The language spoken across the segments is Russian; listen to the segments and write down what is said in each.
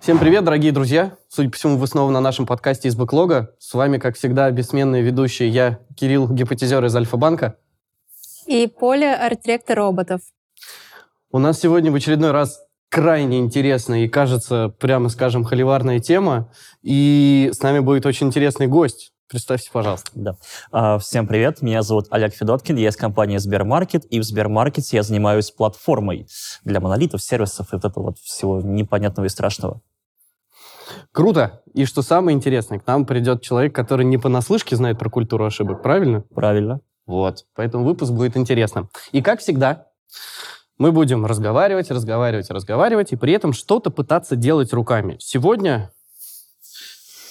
Всем привет, дорогие друзья! Судя по всему, вы снова на нашем подкасте из Бэклога. С вами, как всегда, бессменный ведущий я, Кирилл, гипотезер из Альфа-банка. И Поля, арт-директор роботов. У нас сегодня в очередной раз крайне интересная и, кажется, прямо скажем, холиварная тема. И с нами будет очень интересный гость. Представьте, пожалуйста. Да. А, всем привет, меня зовут Олег Федоткин, я из компании Сбермаркет, и в Сбермаркете я занимаюсь платформой для монолитов, сервисов и вот этого вот всего непонятного и страшного. Круто. И что самое интересное, к нам придет человек, который не понаслышке знает про культуру ошибок, правильно? Правильно. Вот. Поэтому выпуск будет интересным. И как всегда, мы будем разговаривать, разговаривать, разговаривать, и при этом что-то пытаться делать руками. Сегодня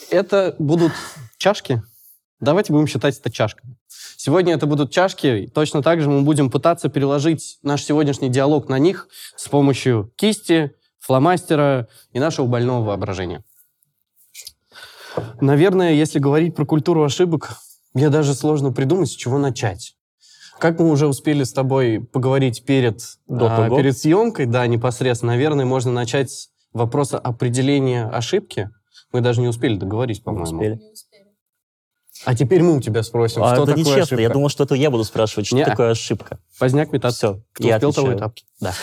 это будут чашки. Давайте будем считать это чашками. Сегодня это будут чашки. Точно так же мы будем пытаться переложить наш сегодняшний диалог на них с помощью кисти, фломастера и нашего больного воображения. Наверное, если говорить про культуру ошибок, мне даже сложно придумать, с чего начать. Как мы уже успели с тобой поговорить перед, а, перед съемкой, да, непосредственно, наверное, можно начать с вопроса определения ошибки. Мы даже не успели договорить, по-моему. Не успели. А теперь мы у тебя спросим, а что это такое нечестно. ошибка? Я думал, что это я буду спрашивать, что Не-а. такое ошибка. Поздняк метод. Все, Кто я успел, того отвечаю. тапки. Да.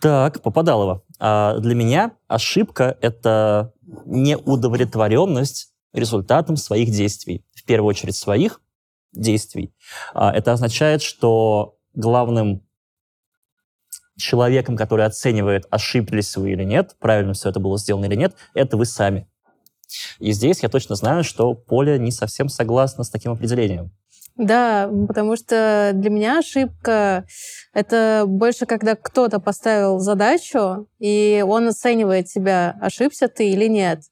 Так, Попадалова. А, для меня ошибка — это неудовлетворенность результатом своих действий. В первую очередь своих действий. А, это означает, что главным человеком, который оценивает, ошиблись вы или нет, правильно все это было сделано или нет, это вы сами. И здесь я точно знаю, что Поля не совсем согласна с таким определением. Да, потому что для меня ошибка — это больше, когда кто-то поставил задачу, и он оценивает себя, ошибся ты или нет.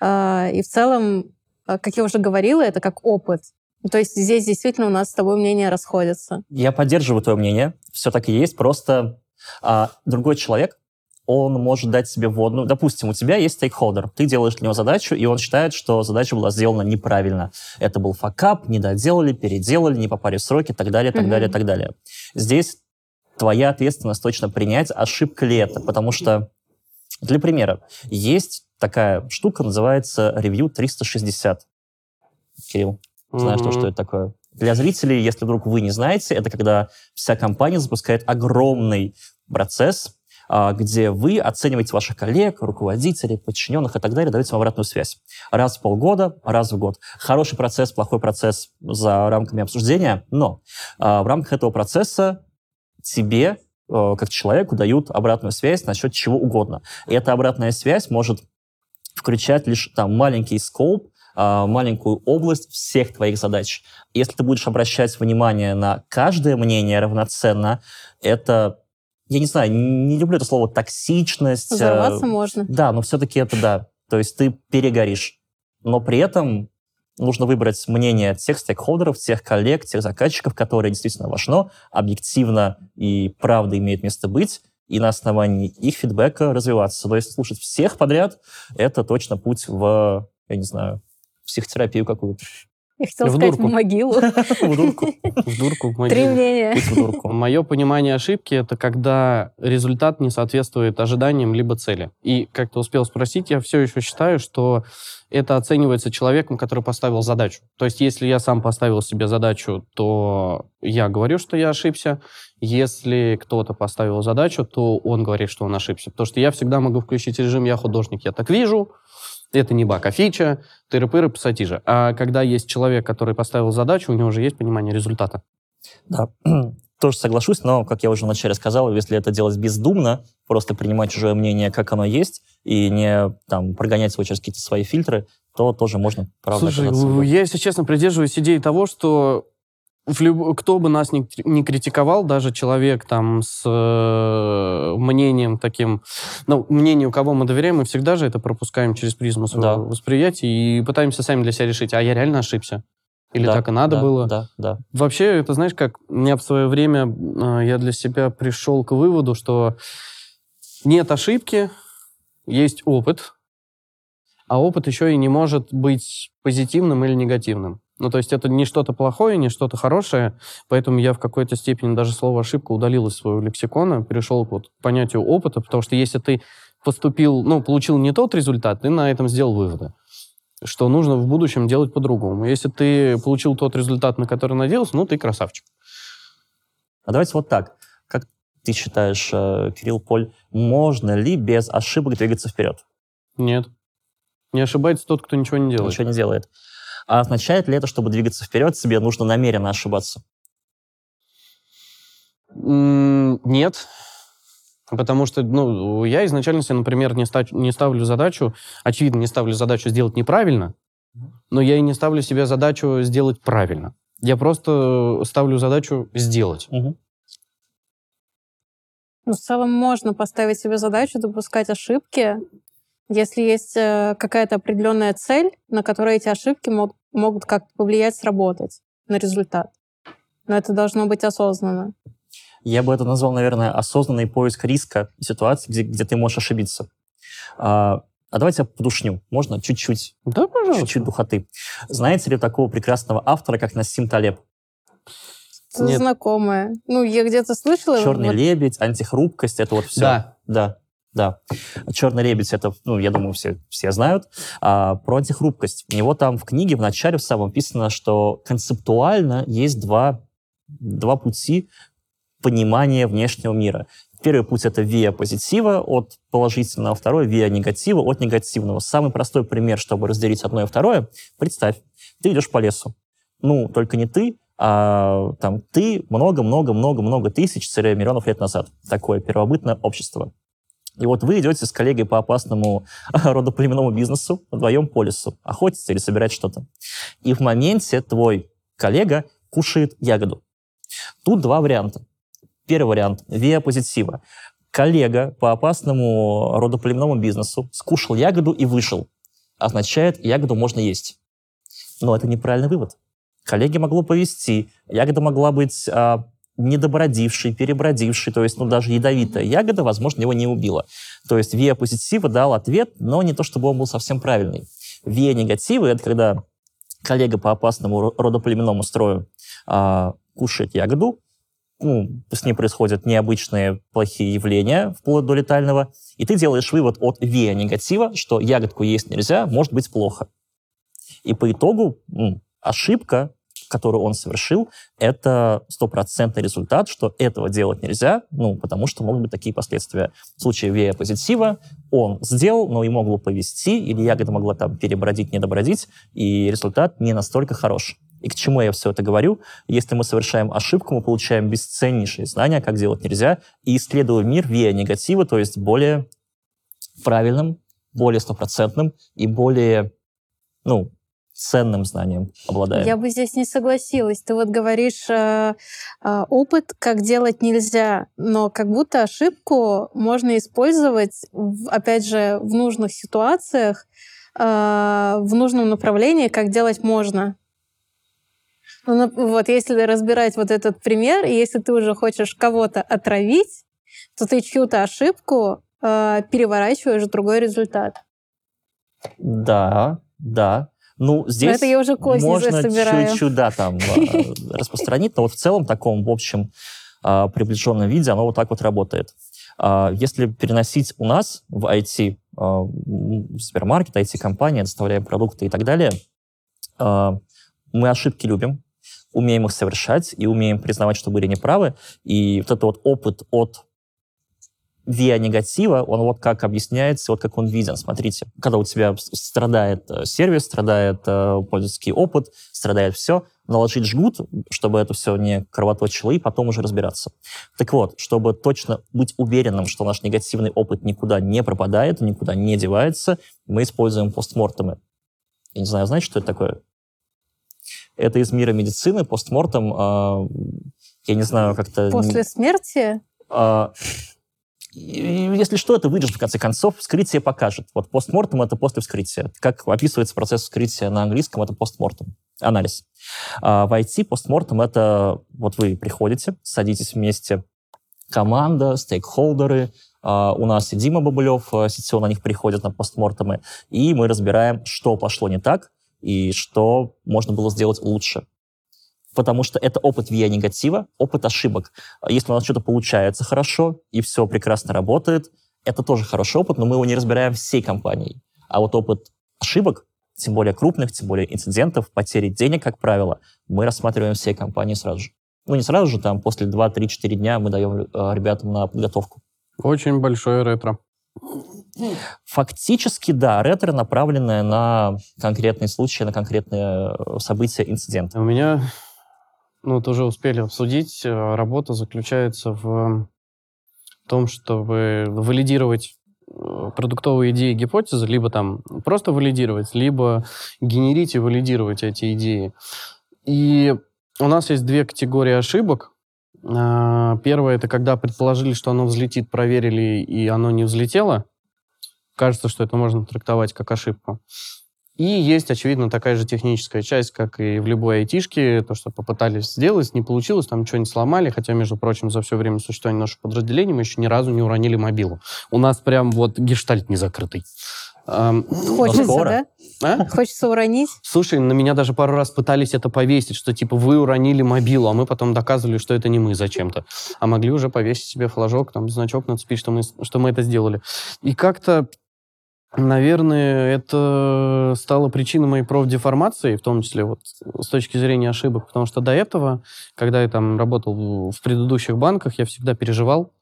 А, И в целом, а, как я уже говорила, это как опыт. То есть здесь действительно у нас с тобой мнения расходятся. Я поддерживаю твое мнение, все так и есть, просто а, другой человек, он может дать себе вводную. Допустим, у тебя есть стейкхолдер, ты делаешь для него задачу, и он считает, что задача была сделана неправильно. Это был факап, не доделали, переделали, не попали в сроки, так далее, так Мгм. далее, так далее. Здесь твоя ответственность точно принять, ошибка ли это, потому что, для примера, есть такая штука, называется Review 360. Кирилл, знаешь, то, Мгм. что это такое? Для зрителей, если вдруг вы не знаете, это когда вся компания запускает огромный процесс, где вы оцениваете ваших коллег, руководителей, подчиненных и так далее, даете им обратную связь. Раз в полгода, раз в год. Хороший процесс, плохой процесс за рамками обсуждения, но а, в рамках этого процесса тебе, э, как человеку, дают обратную связь насчет чего угодно. И эта обратная связь может включать лишь там маленький скоп, а, маленькую область всех твоих задач. Если ты будешь обращать внимание на каждое мнение равноценно, это, я не знаю, не люблю это слово токсичность. э, Взорваться можно. Да, но все-таки это да. То есть ты перегоришь. Но при этом нужно выбрать мнение тех стейкхолдеров, тех коллег, тех заказчиков, которые действительно важно, объективно и правда имеет место быть, и на основании их фидбэка развиваться. То есть слушать всех подряд — это точно путь в, я не знаю, психотерапию какую-то. Я хотела В сказать в могилу. В дурку. В дурку, в Три могилу. мнения. В дурку. Мое понимание ошибки — это когда результат не соответствует ожиданиям либо цели. И, как ты успел спросить, я все еще считаю, что это оценивается человеком, который поставил задачу. То есть, если я сам поставил себе задачу, то я говорю, что я ошибся. Если кто-то поставил задачу, то он говорит, что он ошибся. Потому что я всегда могу включить режим «я художник, я так вижу», это не баг, а фича, тыры-пыры, пассатижи. А когда есть человек, который поставил задачу, у него уже есть понимание результата. Да, тоже соглашусь, но, как я уже вначале сказал, если это делать бездумно, просто принимать чужое мнение, как оно есть, и не там, прогонять его через какие-то свои фильтры, то тоже можно, правда, Слушай, я, если честно, придерживаюсь идеи того, что в люб- кто бы нас ни, ни критиковал, даже человек там с э, мнением таким, ну, мнению, кого мы доверяем, мы всегда же это пропускаем через призму своего Да. восприятия и пытаемся сами для себя решить, а я реально ошибся? Или Да, так и надо да, было? Да, да. Вообще, это знаешь, как у меня в свое время э, я для себя пришел к выводу, что нет ошибки, есть опыт, а опыт еще и не может быть позитивным или негативным. Ну, то есть это не что-то плохое, не что-то хорошее, поэтому я в какой-то степени даже слово «ошибка» удалил из своего лексикона, перешел вот к понятию опыта, потому что если ты поступил, ну, получил не тот результат, ты на этом сделал выводы что нужно в будущем делать по-другому. Если ты получил тот результат, на который надеялся, ну, ты красавчик. А давайте вот так. Как ты считаешь, э, Кирилл Поль, можно ли без ошибок двигаться вперед? Нет. Не ошибается тот, кто ничего не делает. Ничего не делает. А означает ли это, чтобы двигаться вперед, тебе нужно намеренно ошибаться? Нет. Потому что, ну, я изначально себе, например, не, ста- не ставлю задачу, очевидно, не ставлю задачу сделать неправильно, но я и не ставлю себе задачу сделать правильно. Я просто ставлю задачу сделать. Угу. Ну, в целом можно поставить себе задачу допускать ошибки, если есть э, какая-то определенная цель, на которой эти ошибки мог, могут как-то повлиять, сработать на результат. Но это должно быть осознанно. Я бы это назвал, наверное, осознанный поиск риска ситуации, где, где ты можешь ошибиться. А, а давайте я подушню. Можно чуть-чуть? Да, пожалуйста. Чуть-чуть духоты. Знаете ли такого прекрасного автора, как Насим Талеб? Нет. Знакомое. Ну, я где-то слышала. Черный вот... лебедь, антихрупкость, это вот все. Да. Да. Да. Черный лебедь, это, ну, я думаю, все, все знают. А, про антихрупкость. У него там в книге в начале в самом написано, что концептуально есть два, два пути понимания внешнего мира. Первый путь — это виа позитива от положительного, второй — виа негатива от негативного. Самый простой пример, чтобы разделить одно и второе — представь, ты идешь по лесу. Ну, только не ты, а там ты много-много-много-много тысяч миллионов лет назад. Такое первобытное общество. И вот вы идете с коллегой по опасному родоплеменному бизнесу вдвоем по лесу, охотиться или собирать что-то. И в моменте твой коллега кушает ягоду. Тут два варианта. Первый вариант – виа позитива. Коллега по опасному родоплеменному бизнесу скушал ягоду и вышел. Означает, ягоду можно есть. Но это неправильный вывод. Коллеге могло повести, ягода могла быть а, недобродившей, перебродившей, то есть ну, даже ядовитая ягода, возможно, его не убила. То есть виа позитива дал ответ, но не то, чтобы он был совсем правильный. Виа негатива — это когда коллега по опасному родоплеменному строю а, кушает ягоду, ну, с ней происходят необычные плохие явления, вплоть до летального, и ты делаешь вывод от виа негатива, что ягодку есть нельзя, может быть плохо. И по итогу ну, ошибка, которую он совершил, это стопроцентный результат, что этого делать нельзя, ну, потому что могут быть такие последствия. В случае вея позитива он сделал, но ему могло повести, или ягода могла там перебродить, недобродить, и результат не настолько хорош. И к чему я все это говорю? Если мы совершаем ошибку, мы получаем бесценнейшие знания, как делать нельзя, и исследуем мир вея негатива, то есть более правильным, более стопроцентным и более, ну, ценным знанием обладаем. Я бы здесь не согласилась. Ты вот говоришь э, э, опыт, как делать нельзя, но как будто ошибку можно использовать, опять же, в нужных ситуациях, э, в нужном направлении, как делать можно. Ну, вот если разбирать вот этот пример, если ты уже хочешь кого-то отравить, то ты чью-то ошибку э, переворачиваешь в другой результат. Да, да. Ну, здесь это я уже можно чуть-чуть, да, там а, распространить, но вот в целом, таком, в общем, а, приближенном виде оно вот так вот работает. А, если переносить у нас в IT, в супермаркет, IT-компания, доставляем продукты и так далее, мы ошибки любим, умеем их совершать и умеем признавать, что были неправы. И вот этот вот опыт от виа негатива, он вот как объясняется, вот как он виден. Смотрите, когда у тебя страдает э, сервис, страдает э, пользовательский опыт, страдает все, наложить жгут, чтобы это все не кровоточило, и потом уже разбираться. Так вот, чтобы точно быть уверенным, что наш негативный опыт никуда не пропадает, никуда не девается, мы используем постмортемы. Я не знаю, знаете, что это такое? Это из мира медицины, постмортем, э, я не знаю, как-то... После смерти? Э, если что, это выйдет в конце концов, вскрытие покажет. Вот постмортем — это после вскрытия. Как описывается процесс вскрытия на английском, это постмортем, анализ. А в IT постмортем — это вот вы приходите, садитесь вместе, команда, стейкхолдеры, Uh, у нас и Дима Бабулев, uh, сетевой на них приходят на постмортемы, и мы разбираем, что пошло не так, и что можно было сделать лучше. Потому что это опыт виа негатива, опыт ошибок. Если у нас что-то получается хорошо, и все прекрасно работает, это тоже хороший опыт, но мы его не разбираем всей компанией. А вот опыт ошибок, тем более крупных, тем более инцидентов, потери денег, как правило, мы рассматриваем всей компании сразу же. Ну, не сразу же, там, после 2-3-4 дня мы даем э, ребятам на подготовку. Очень большое ретро. Фактически, да, ретро направленное на конкретные случаи, на конкретные э, события, инциденты. У меня, ну, вот уже успели обсудить, э, работа заключается в том, чтобы валидировать э, продуктовые идеи гипотезы, либо там просто валидировать, либо генерить и валидировать эти идеи. И у нас есть две категории ошибок. А, первое, это когда предположили, что оно взлетит, проверили, и оно не взлетело. Кажется, что это можно трактовать как ошибку. И есть, очевидно, такая же техническая часть, как и в любой айтишке, то, что попытались сделать, не получилось, там что-нибудь сломали, хотя, между прочим, за все время существования нашего подразделения мы еще ни разу не уронили мобилу. У нас прям вот гештальт не закрытый. Хочется, скоро. да? А? Хочется уронить. Слушай, на меня даже пару раз пытались это повесить, что типа вы уронили мобилу, а мы потом доказывали, что это не мы зачем-то. А могли уже повесить себе флажок, там, значок нацепить, что мы, что мы это сделали. И как-то Наверное, это стало причиной моей профдеформации, в том числе вот с точки зрения ошибок, потому что до этого, когда я там работал в предыдущих банках, я всегда переживал,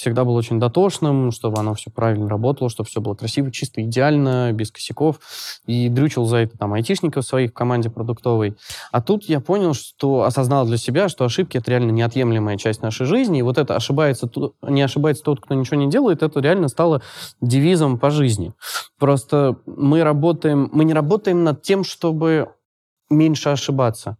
всегда был очень дотошным, чтобы оно все правильно работало, чтобы все было красиво, чисто, идеально, без косяков. И дрючил за это там айтишников своих в команде продуктовой. А тут я понял, что осознал для себя, что ошибки — это реально неотъемлемая часть нашей жизни. И вот это ошибается, не ошибается тот, кто ничего не делает, это реально стало девизом по жизни. Просто мы работаем, мы не работаем над тем, чтобы меньше ошибаться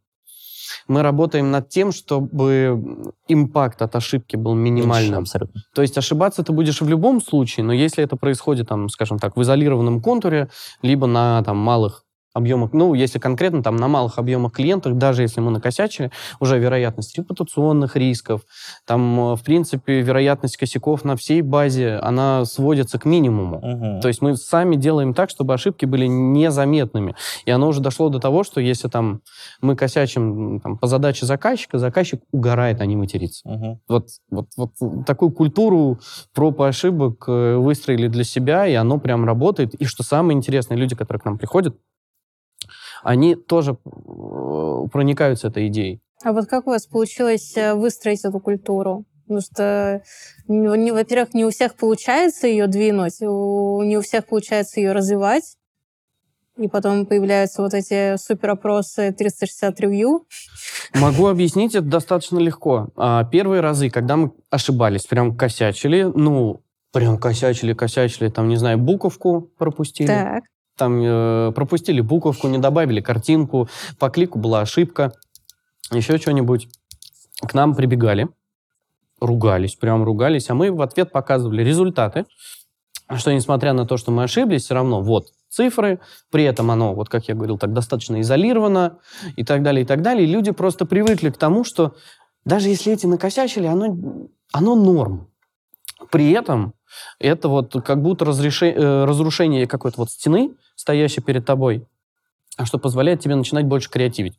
мы работаем над тем, чтобы импакт от ошибки был минимальным. Меньше, абсолютно. То есть ошибаться ты будешь в любом случае, но если это происходит, там, скажем так, в изолированном контуре, либо на там, малых объемах, ну, если конкретно там на малых объемах клиентов, даже если мы накосячили, уже вероятность репутационных рисков, там, э, в принципе, вероятность косяков на всей базе, она сводится к минимуму. Угу. То есть мы сами делаем так, чтобы ошибки были незаметными. И оно уже дошло до того, что если там мы косячим там, по задаче заказчика, заказчик угорает, а не матерится. Угу. Вот, вот, вот такую культуру проб и ошибок э, выстроили для себя, и оно прям работает. И что самое интересное, люди, которые к нам приходят, они тоже э, проникаются этой идеей. А вот как у вас получилось э, выстроить эту культуру? Потому что, во-первых, не у всех получается ее двинуть, не у всех получается ее развивать. И потом появляются вот эти суперопросы 360 ревью. Могу объяснить это достаточно легко. А, первые разы, когда мы ошибались, прям косячили, ну, прям косячили, косячили, там, не знаю, буковку пропустили. Так там э, пропустили буковку, не добавили картинку, по клику была ошибка, еще что-нибудь. К нам прибегали, ругались, прям ругались, а мы в ответ показывали результаты, что несмотря на то, что мы ошиблись, все равно вот цифры, при этом оно, вот как я говорил, так достаточно изолировано и так далее, и так далее. И люди просто привыкли к тому, что даже если эти накосячили, оно, оно норм. При этом это вот как будто разреши, э, разрушение какой-то вот стены, стоящей перед тобой, что позволяет тебе начинать больше креативить.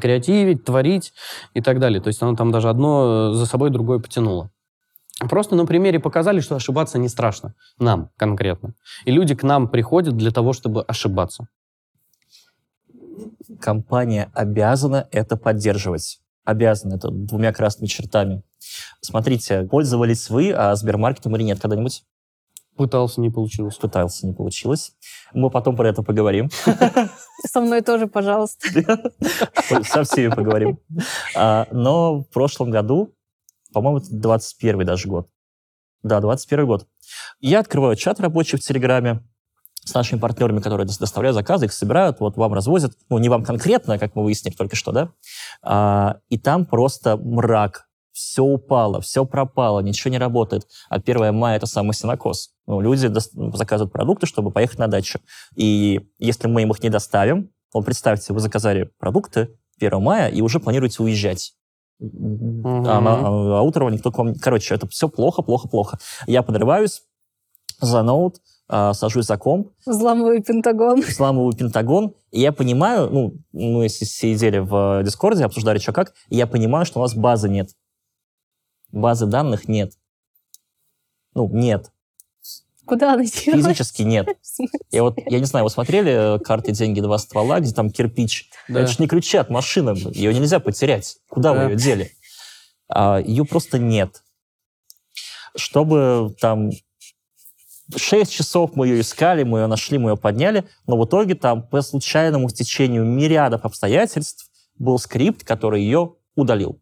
Креативить, творить и так далее. То есть оно там даже одно за собой другое потянуло. Просто на примере показали, что ошибаться не страшно. Нам конкретно. И люди к нам приходят для того, чтобы ошибаться. Компания обязана это поддерживать. Обязана. Это двумя красными чертами. Смотрите, пользовались вы а Сбермаркетом или нет когда-нибудь? Пытался, не получилось. Пытался, не получилось. Мы потом про это поговорим. Со мной тоже, пожалуйста. Со всеми поговорим. А, но в прошлом году, по-моему, это 21 даже год. Да, 21 год. Я открываю чат рабочий в Телеграме с нашими партнерами, которые доставляют заказы, их собирают, вот вам развозят, ну, не вам конкретно, как мы выяснили только что, да, а, и там просто мрак все упало, все пропало, ничего не работает. А 1 мая это самый синокос. Ну, люди заказывают продукты, чтобы поехать на дачу. И если мы им их не доставим, вот представьте, вы заказали продукты 1 мая и уже планируете уезжать. Угу. А, а, а утром никто к вам... Короче, это все плохо, плохо, плохо. Я подрываюсь за ноут, а, сажусь за комп, Взламываю Пентагон. взламываю Пентагон, и я понимаю, ну, мы сидели в Дискорде, обсуждали, что как, и я понимаю, что у нас базы нет. Базы данных нет. Ну, нет. Куда она делась? Физически нет. Я вот, я не знаю, вы смотрели э, карты «Деньги. Два ствола», где там кирпич? Да. Это же не ключи от машины, ее нельзя потерять. Куда Да. вы ее дели? А, ее просто нет. Чтобы там 6 часов мы ее искали, мы ее нашли, мы ее подняли, но в итоге там по случайному стечению мириадов обстоятельств был скрипт, который ее удалил.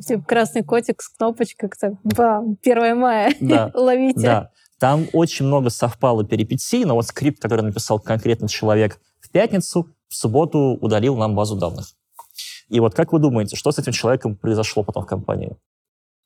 Типа красный котик с кнопочкой, так, бам, 1 мая, Да. ловите. Да, там очень много совпало перипетий, но вот скрипт, который написал конкретно человек в пятницу, в субботу удалил нам базу данных. И вот как вы думаете, что с этим человеком произошло потом в компании?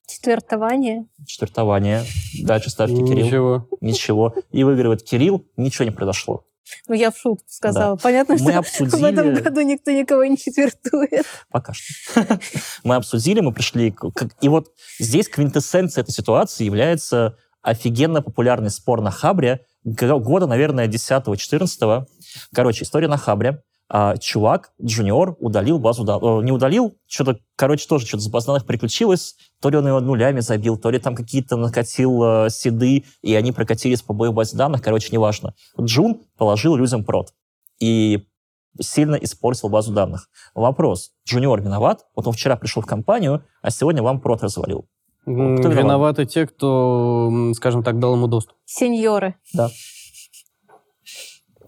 Четвертование. Четвертование. Дальше ставьте Кирилл. Ничего. Ничего. И выигрывает Кирилл. Ничего не произошло. Ну, я в шутку сказала. Понятно, Мы что в обсудили... этом году никто никого не четвертует. Пока что. мы обсудили, мы пришли... И вот здесь квинтэссенцией этой ситуации является офигенно популярный спор на Хабре года, наверное, 10-14. Короче, история на Хабре. А, чувак, джуниор, удалил базу данных. Не удалил, что-то, короче, тоже что-то с баз данных приключилось. То ли он ее нулями забил, то ли там какие-то накатил э, seed ы, и они прокатились по боевой базе данных. Короче, неважно. Джун положил людям прод. И сильно испортил базу данных. Вопрос. Джуниор виноват? Вот он вчера пришел в компанию, а сегодня вам прод развалил. Кто виноват? Виноваты те, кто, скажем так, дал ему доступ. Сеньоры. Да.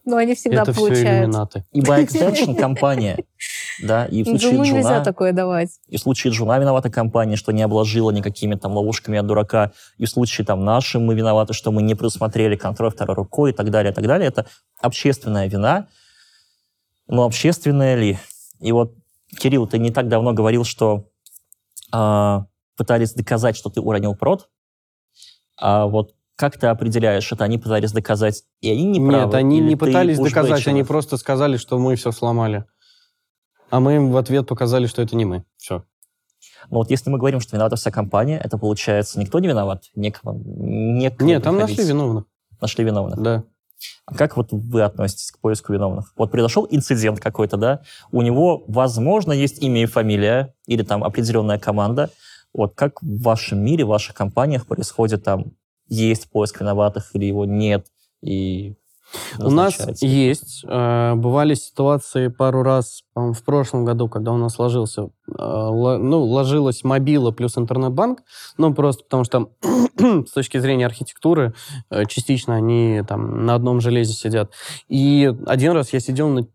Но они всегда Это все получают. иллюминаты. И by extension компания, да, и в случае Джуну нельзя Джуна, такое давать. и в случае Джуна виновата компания, что не обложила никакими там ловушками от дурака, и в случае там нашим мы виноваты, что мы не предусмотрели контроль второй рукой и так далее, и так далее. Это общественная вина, но общественная ли? И вот, Кирилл, ты не так давно говорил, что а, пытались доказать, что ты уронил прод, а вот как ты определяешь, это они пытались доказать, и они не правы? Нет, они не пытались доказать, бэчил они просто сказали, что мы все сломали. А мы им в ответ показали, что это не мы. Все. Но вот если мы говорим, что виновата вся компания, это получается, никто не виноват? Некого, некого Нет, там нашли виновных. Нашли виновных. Да. А как вот вы относитесь к поиску виновных? Вот произошел инцидент какой-то, да? У него, возможно, есть имя и фамилия, или там определенная команда. Вот как в вашем мире, в ваших компаниях происходит там, есть поиск виноватых или его нет, и У нас есть, э, бывали ситуации пару раз, в прошлом году, когда у нас сложился, э, ло- ну, ложилась мобила плюс интернет-банк, ну, просто потому что там, с точки зрения архитектуры э, частично они там на одном железе сидят. И один раз я сидел на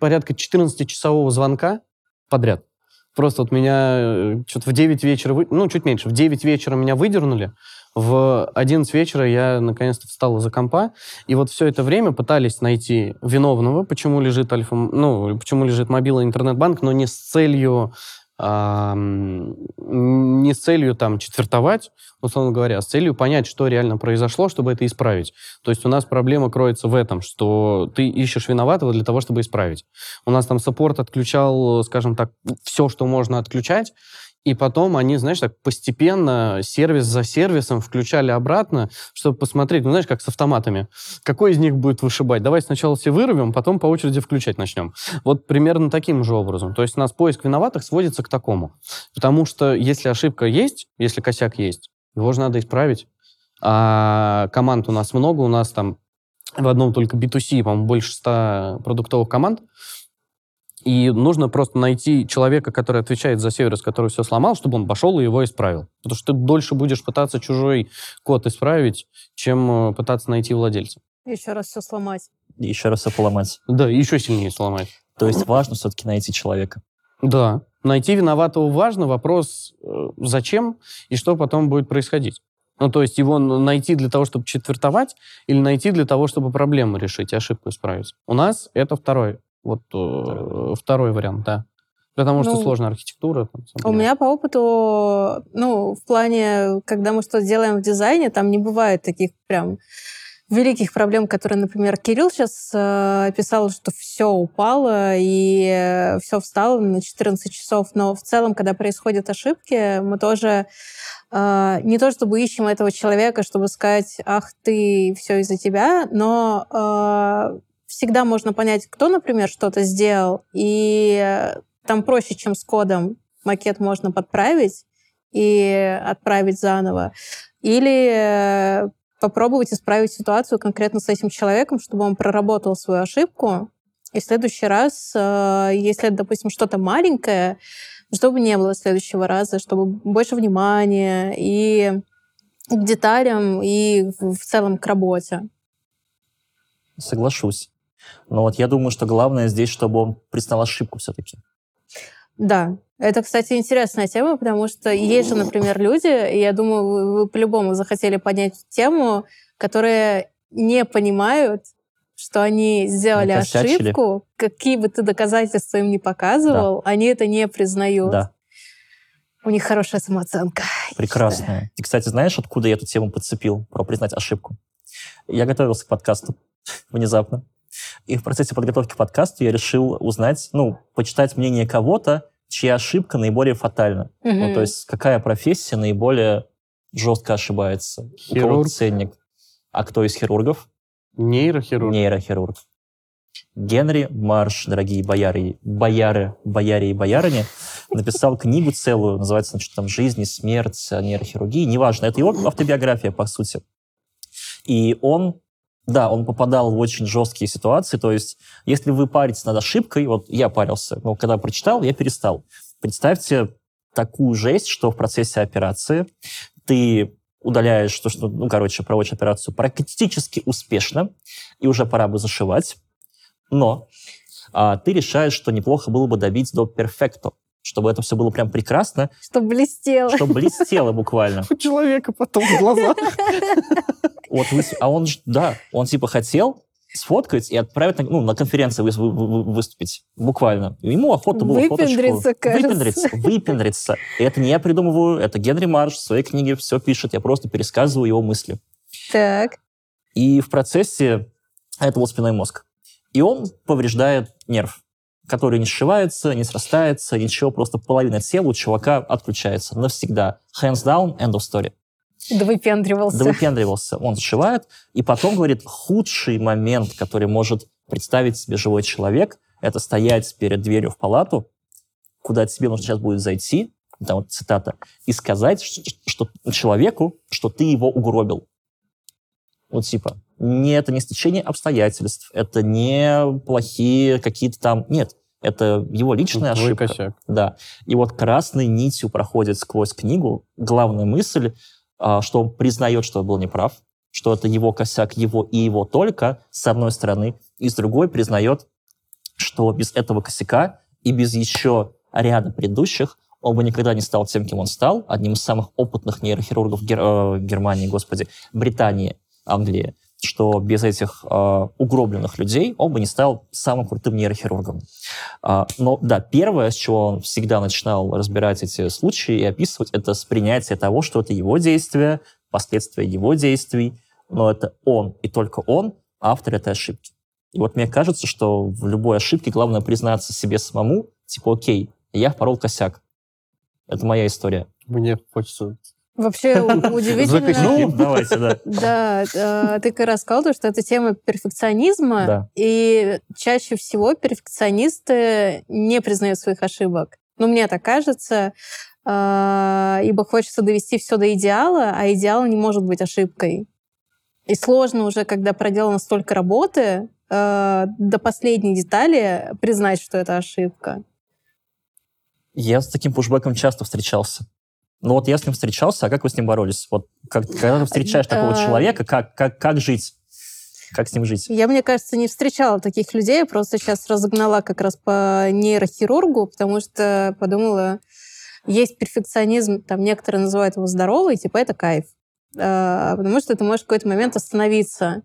порядка 14-часового звонка подряд. Просто вот меня что-то в 9 вечера, вы- ну, чуть меньше, в 9 вечера меня выдернули, в 11 вечера я наконец-то встал из-за компа, и вот все это время пытались найти виновного, почему лежит альфа, ну, почему лежит мобила интернет-банк, но не с целью не с целью там четвертовать, условно говоря, а с целью понять, что реально произошло, чтобы это исправить. То есть у нас проблема кроется в этом, что ты ищешь виноватого для того, чтобы исправить. У нас там саппорт отключал, скажем так, все, что можно отключать, и потом они, знаешь, так постепенно, сервис за сервисом включали обратно, чтобы посмотреть, ну, знаешь, как с автоматами. Какой из них будет вышибать? Давай сначала все вырубим, потом по очереди включать начнем. Вот примерно таким же образом. То есть у нас поиск виноватых сводится к такому. Потому что если ошибка есть, если косяк есть, его же надо исправить. А команд у нас много, у нас там в одном только B2C, по-моему, больше 100 продуктовых команд. И нужно просто найти человека, который отвечает за сервис, который все сломал, чтобы он пошел и его исправил. Потому что ты дольше будешь пытаться чужой код исправить, чем э, пытаться найти владельца. Еще раз все сломать. Еще раз все поломать. Да, и еще сильнее сломать. То есть важно все-таки найти человека. Да. Найти виноватого важно. Вопрос, э, зачем и что потом будет происходить. Ну, то есть его найти для того, чтобы четвертовать, или найти для того, чтобы проблему решить, и ошибку исправить. У нас это второй, вот э, второй вариант, да. Потому что Ну, сложная архитектура. там, У меня по опыту, ну, в плане, когда мы что-то делаем в дизайне, там не бывает таких прям великих проблем, которые, например, Кирилл сейчас э, писал, что все упало и все встало на 14 часов. Но в целом, когда происходят ошибки, мы тоже э, не то чтобы ищем этого человека, чтобы сказать, ах ты, все из-за тебя, но э, всегда можно понять, кто, например, что-то сделал, и там проще, чем с кодом. Макет можно подправить и отправить заново. Или попробовать исправить ситуацию конкретно с этим человеком, чтобы он проработал свою ошибку. И в следующий раз, э, если допустим, что-то маленькое, чтобы не было следующего раза, чтобы больше внимания и к деталям, и в целом к работе. Соглашусь. Но вот я думаю, что главное здесь, чтобы он признал ошибку все-таки. Да, это, кстати, интересная тема, потому что есть же, например, люди, и я думаю, вы, вы по-любому захотели поднять тему, которые не понимают, что они сделали Накосячили. ошибку, какие бы ты доказательства им не показывал, да. они это не признают. Да. У них хорошая самооценка. Прекрасная. И, кстати, знаешь, откуда я эту тему подцепил, про признать ошибку? Я готовился к подкасту внезапно. И в процессе подготовки к подкасту я решил узнать, ну, почитать мнение кого-то, чья ошибка наиболее фатальна. Угу. Ну, то есть какая профессия наиболее жестко ошибается. Хирург. У кого ценник. А кто из хирургов? Нейрохирург. Нейрохирург. Генри Марш, дорогие бояры, бояры, бояре и боярыни, написал книгу целую, называется, значит, там «Жизнь и смерть нейрохирургии». Неважно, это его автобиография, по сути. И он да, он попадал в очень жесткие ситуации. То есть, если вы паритесь над ошибкой, вот я парился, но когда прочитал, я перестал. Представьте такую жесть, что в процессе операции ты удаляешь то, что, ну, короче, проводишь операцию практически успешно, и уже пора бы зашивать, но а, ты решаешь, что неплохо было бы добить до перфекто, чтобы это все было прям прекрасно. Чтобы блестело. Чтобы блестело буквально. У человека потом в глазах. Вот вы, а он, да, он типа хотел сфоткать и отправить ну, на конференции вы, вы, вы, выступить. Буквально. Ему охота было выпендриться, фоточку. Кажется. Выпендриться, выпендриться. И это не я придумываю, это Генри Марш в своей книге все пишет, я просто пересказываю его мысли. Так. И в процессе это вот спинной мозг. И он повреждает нерв, который не сшивается, не срастается, ничего, просто половина тела у чувака отключается навсегда. Hands down, end of story. Да выпендривался. Да выпендривался. Он зашивает, и потом говорит, худший момент, который может представить себе живой человек, это стоять перед дверью в палату, куда тебе нужно сейчас будет зайти, там вот цитата, и сказать что, что человеку, что ты его угробил. Вот типа, не это не стечение обстоятельств, это не плохие какие-то там... Нет, это его личная Твой ошибка. Косяк. Да. И вот красной нитью проходит сквозь книгу главная мысль, а, что он признает, что он был неправ, что это его косяк, его и его только, с одной стороны, и с другой признает, что без этого косяка и без еще ряда предыдущих он бы никогда не стал тем, кем он стал, одним из самых опытных нейрохирургов Гер... э, Германии, господи, Британии, Англии, что без этих э, угробленных людей он бы не стал самым крутым нейрохирургом. А, но да, первое, с чего он всегда начинал разбирать эти случаи и описывать, это с принятия того, что это его действия, последствия его действий, но это он и только он автор этой ошибки. И вот мне кажется, что в любой ошибке главное признаться себе самому, типа, окей, я порол косяк. Это моя история. Мне хочется Вообще удивительно. Ну, давайте, да. Да, э, ты как раз сказал, что это тема перфекционизма, и чаще всего перфекционисты не признают своих ошибок. Ну, мне так кажется, э, ибо хочется довести все до идеала, а идеал не может быть ошибкой. И сложно уже, когда проделано столько работы, э, до последней детали признать, что это ошибка. Я с таким пушбэком часто встречался. Ну вот я с ним встречался, а как вы с ним боролись? Вот как, когда ты встречаешь такого а. человека, как, как, как жить? Как с ним жить? Я, мне кажется, не встречала таких людей. Просто сейчас разогнала как раз по нейрохирургу, потому что подумала, есть перфекционизм, там некоторые называют его здоровый, типа это кайф. А, потому что ты можешь в какой-то момент остановиться.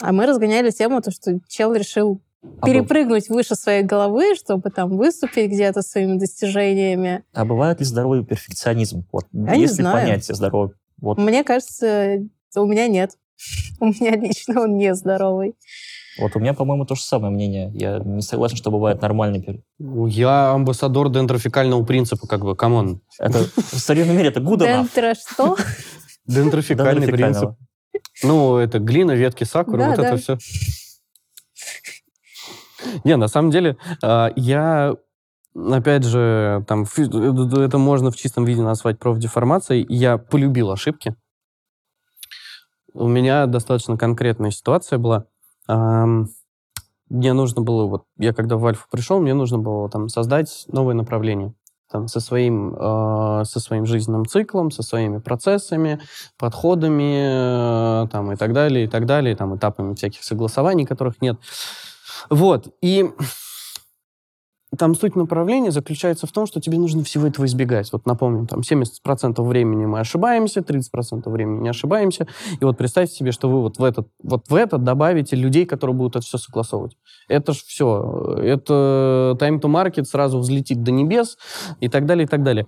А мы разгоняли тему, то, что чел решил перепрыгнуть б... выше своей головы, чтобы там выступить где-то своими достижениями. А бывает ли здоровый перфекционизм? Вот, Я есть ли понятие здоровый? Вот. Мне кажется, у меня нет. У меня лично он нездоровый. Вот у меня, по-моему, то же самое мнение. Я не согласен, что бывает нормальный. Я амбассадор дендрофекального принципа, как бы, come on. Это в современном мире это good enough. Дендро что? Дендрофекальный принцип. Ну, это глина, ветки сакуры, вот это все. Не, на самом деле, а, я, опять же, там, э, это можно в чистом виде назвать профдеформацией, я полюбил ошибки. У меня достаточно конкретная ситуация была. Мне нужно было, вот, я когда в Альфу пришел, мне нужно было там создать новое направление. Там, со, своим, э, со своим жизненным циклом, со своими процессами, подходами э, там, и так далее, и так далее, там, этапами всяких согласований, которых нет. Вот. И там суть направления заключается в том, что тебе нужно всего этого избегать. Вот напомним, там 70% времени мы ошибаемся, 30% времени не ошибаемся. И вот представьте себе, что вы вот в этот, вот в этот добавите людей, которые будут это все согласовывать. Это ж все. Это time to market сразу взлетит до небес и так далее, и так далее.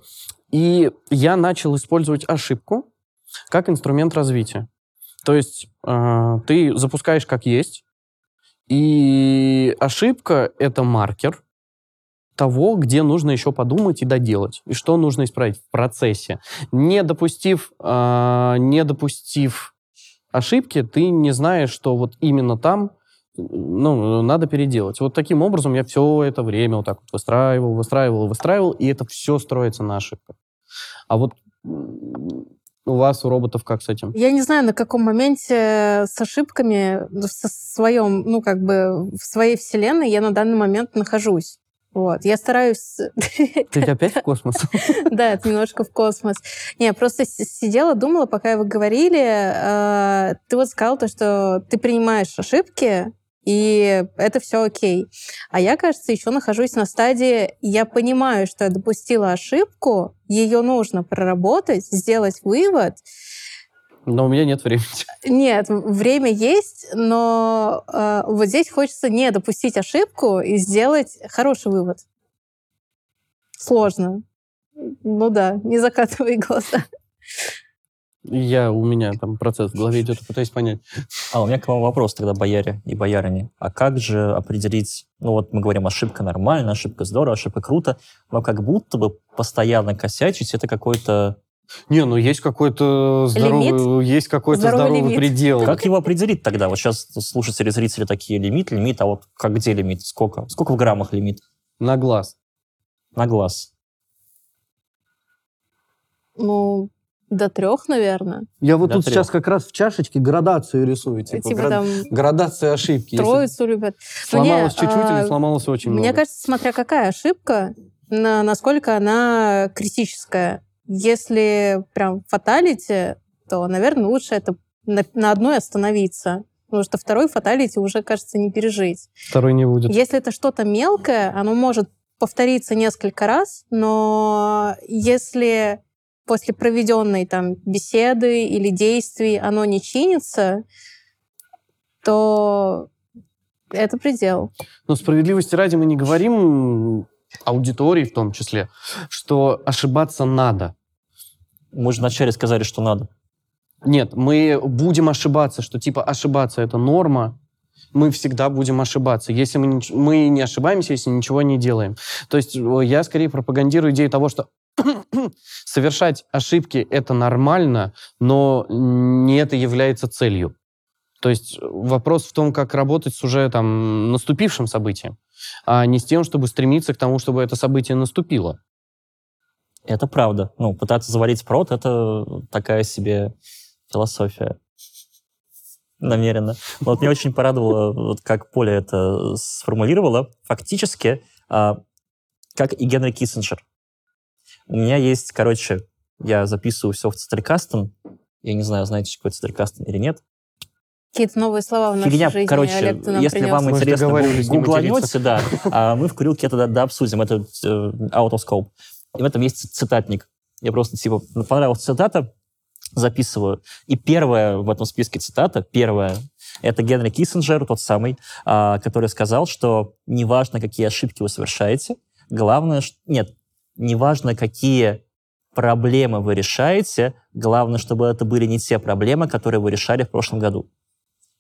И я начал использовать ошибку как инструмент развития. То есть э, ты запускаешь как есть, и ошибка — это маркер того, где нужно еще подумать и доделать, и что нужно исправить в процессе. Не допустив, э, не допустив ошибки, ты не знаешь, что вот именно там ну, надо переделать. Вот таким образом я все это время вот так вот выстраивал, выстраивал, выстраивал, и это все строится на ошибках. А вот у вас, у роботов, как с этим? Я не знаю, на каком моменте с ошибками в со- своем, ну, как бы в своей вселенной я на данный момент нахожусь. Вот. Я стараюсь... Ты опять в космос? Да, это немножко в космос. Не, просто сидела, думала, пока вы говорили. э, Ты вот сказал то, что ты принимаешь ошибки, и это все окей. А я, кажется, еще нахожусь на стадии, я понимаю, что я допустила ошибку, ее нужно проработать, сделать вывод, Но у меня нет времени. нет, время есть, но э, вот здесь хочется не допустить ошибку и сделать хороший вывод. Сложно. Ну да, не закатывай глаза. Я, у меня там процесс в голове идет, и пытаюсь понять. А у меня к вам вопрос тогда, бояре и боярине. А как же определить, ну вот мы говорим, ошибка нормально, ошибка здорово, ошибка круто, но как будто бы постоянно косячить, это какой-то... Не, ну есть какой-то здоровый, есть какой-то Здоровый здоровый, лимит. предел. Как его определить тогда? Вот сейчас слушатели, зрители такие, лимит, лимит, а вот как где лимит? Сколько? Сколько в граммах лимит? На глаз. На глаз. Ну, до трех, наверное. Я вот До тут трех. сейчас как раз в чашечке градацию рисую. Типа, Типа гра- там Градация ошибки. Если троицу любят. сломалось Мне, чуть-чуть а, или сломалось очень Мне много. кажется, смотря какая ошибка, на, насколько она критическая. Если прям фаталити, то, наверное, лучше это на, на одной остановиться. Потому что второй фаталити уже, кажется, не пережить. Второй не будет. Если это что-то мелкое, оно может повториться несколько раз, но если после проведенной там беседы или действий оно не чинится, то это предел. Но справедливости ради мы не говорим аудитории в том числе, что ошибаться надо. Мы же вначале сказали, что надо. Нет, мы будем ошибаться, что типа ошибаться это норма, мы всегда будем ошибаться, если мы не, мы не ошибаемся, если ничего не делаем. То есть э, я скорее пропагандирую идею того, что совершать ошибки это нормально, но не это является целью. То есть вопрос в том, как работать с уже там наступившим событием, а не с тем, чтобы стремиться к тому, чтобы это событие наступило. Это правда. Ну, пытаться заварить прот — это такая себе философия. Намеренно. Вот меня очень порадовало, вот как Поля это сформулировала. Фактически, а, как и Генри Киссинджер. У меня есть, короче, я записываю все в Цитарикастен. Я не знаю, знаете, что такое Цитарикастен или нет. Какие-то новые слова в нашей Фигня, жизни, короче, Олег, ты нам если принес. вам Мы же интересно, гугланете, да, а мы в курилке это да, обсудим, это э, out of scope. И в этом есть цитатник. Я просто, типа, понравилась цитата, записываю. И первая в этом списке цитата, первая, это Генри Киссинджер, тот самый, а, который сказал, что неважно, какие ошибки вы совершаете, главное, ш- нет, неважно, какие проблемы вы решаете, главное, чтобы это были не те проблемы, которые вы решали в прошлом году.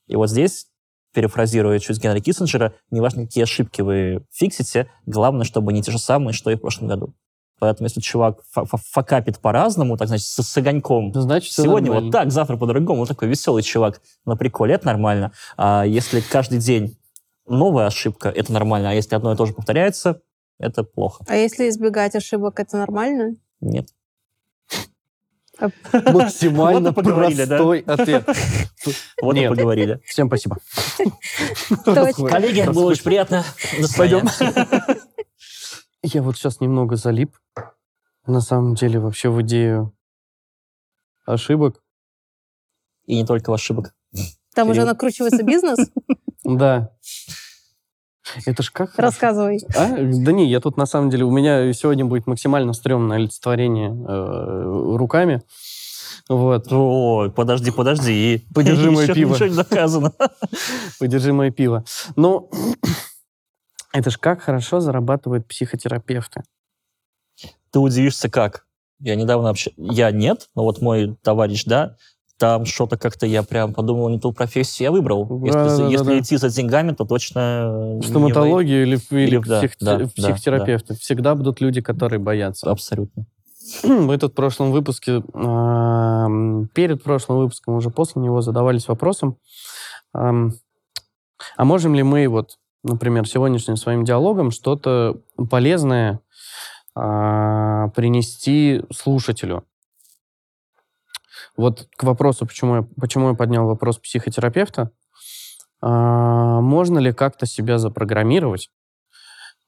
И вот здесь, перефразируя чуть Генри Киссинджера, неважно, какие ошибки вы фиксите, главное, чтобы не те же самые, что и в прошлом году. Поэтому если чувак факапит по-разному, так значит, с, с огоньком, значит, сегодня вот так, завтра по-другому, вот такой веселый чувак на приколе, это нормально. А если каждый день новая ошибка, это нормально, а если одно и то же повторяется, это плохо. А если избегать ошибок, это нормально? Нет. Максимально простой ответ. Вот и поговорили. Всем спасибо. Коллеги, было очень приятно. Пойдем. Я вот сейчас немного залип. На самом деле вообще в идею ошибок. И не только в ошибок. Там уже накручивается бизнес? Да. Это ж как Рассказывай. А? Да не, я тут на самом деле, у меня сегодня будет максимально стрёмное олицетворение э, руками. Вот. Ой, подожди, подожди. Подержи мое пиво. Ничего не доказано. Подержи мое пиво. Ну, это ж как хорошо зарабатывают психотерапевты. Ты удивишься, как? Я недавно вообще... Я нет, но вот мой товарищ, да, там что-то как-то я прям подумал, не ту профессию я выбрал. Да, если да, если да. идти за деньгами, то точно... Стоматологию или, или, или псих, да, психотерапевты. Да. Всегда будут люди, которые боятся. Абсолютно. Мы тут в прошлом выпуске, перед прошлым выпуском, уже после него задавались вопросом, а можем ли мы вот, например, сегодняшним своим диалогом что-то полезное а, принести слушателю? Вот к вопросу, почему я, почему я поднял вопрос психотерапевта, а, можно ли как-то себя запрограммировать,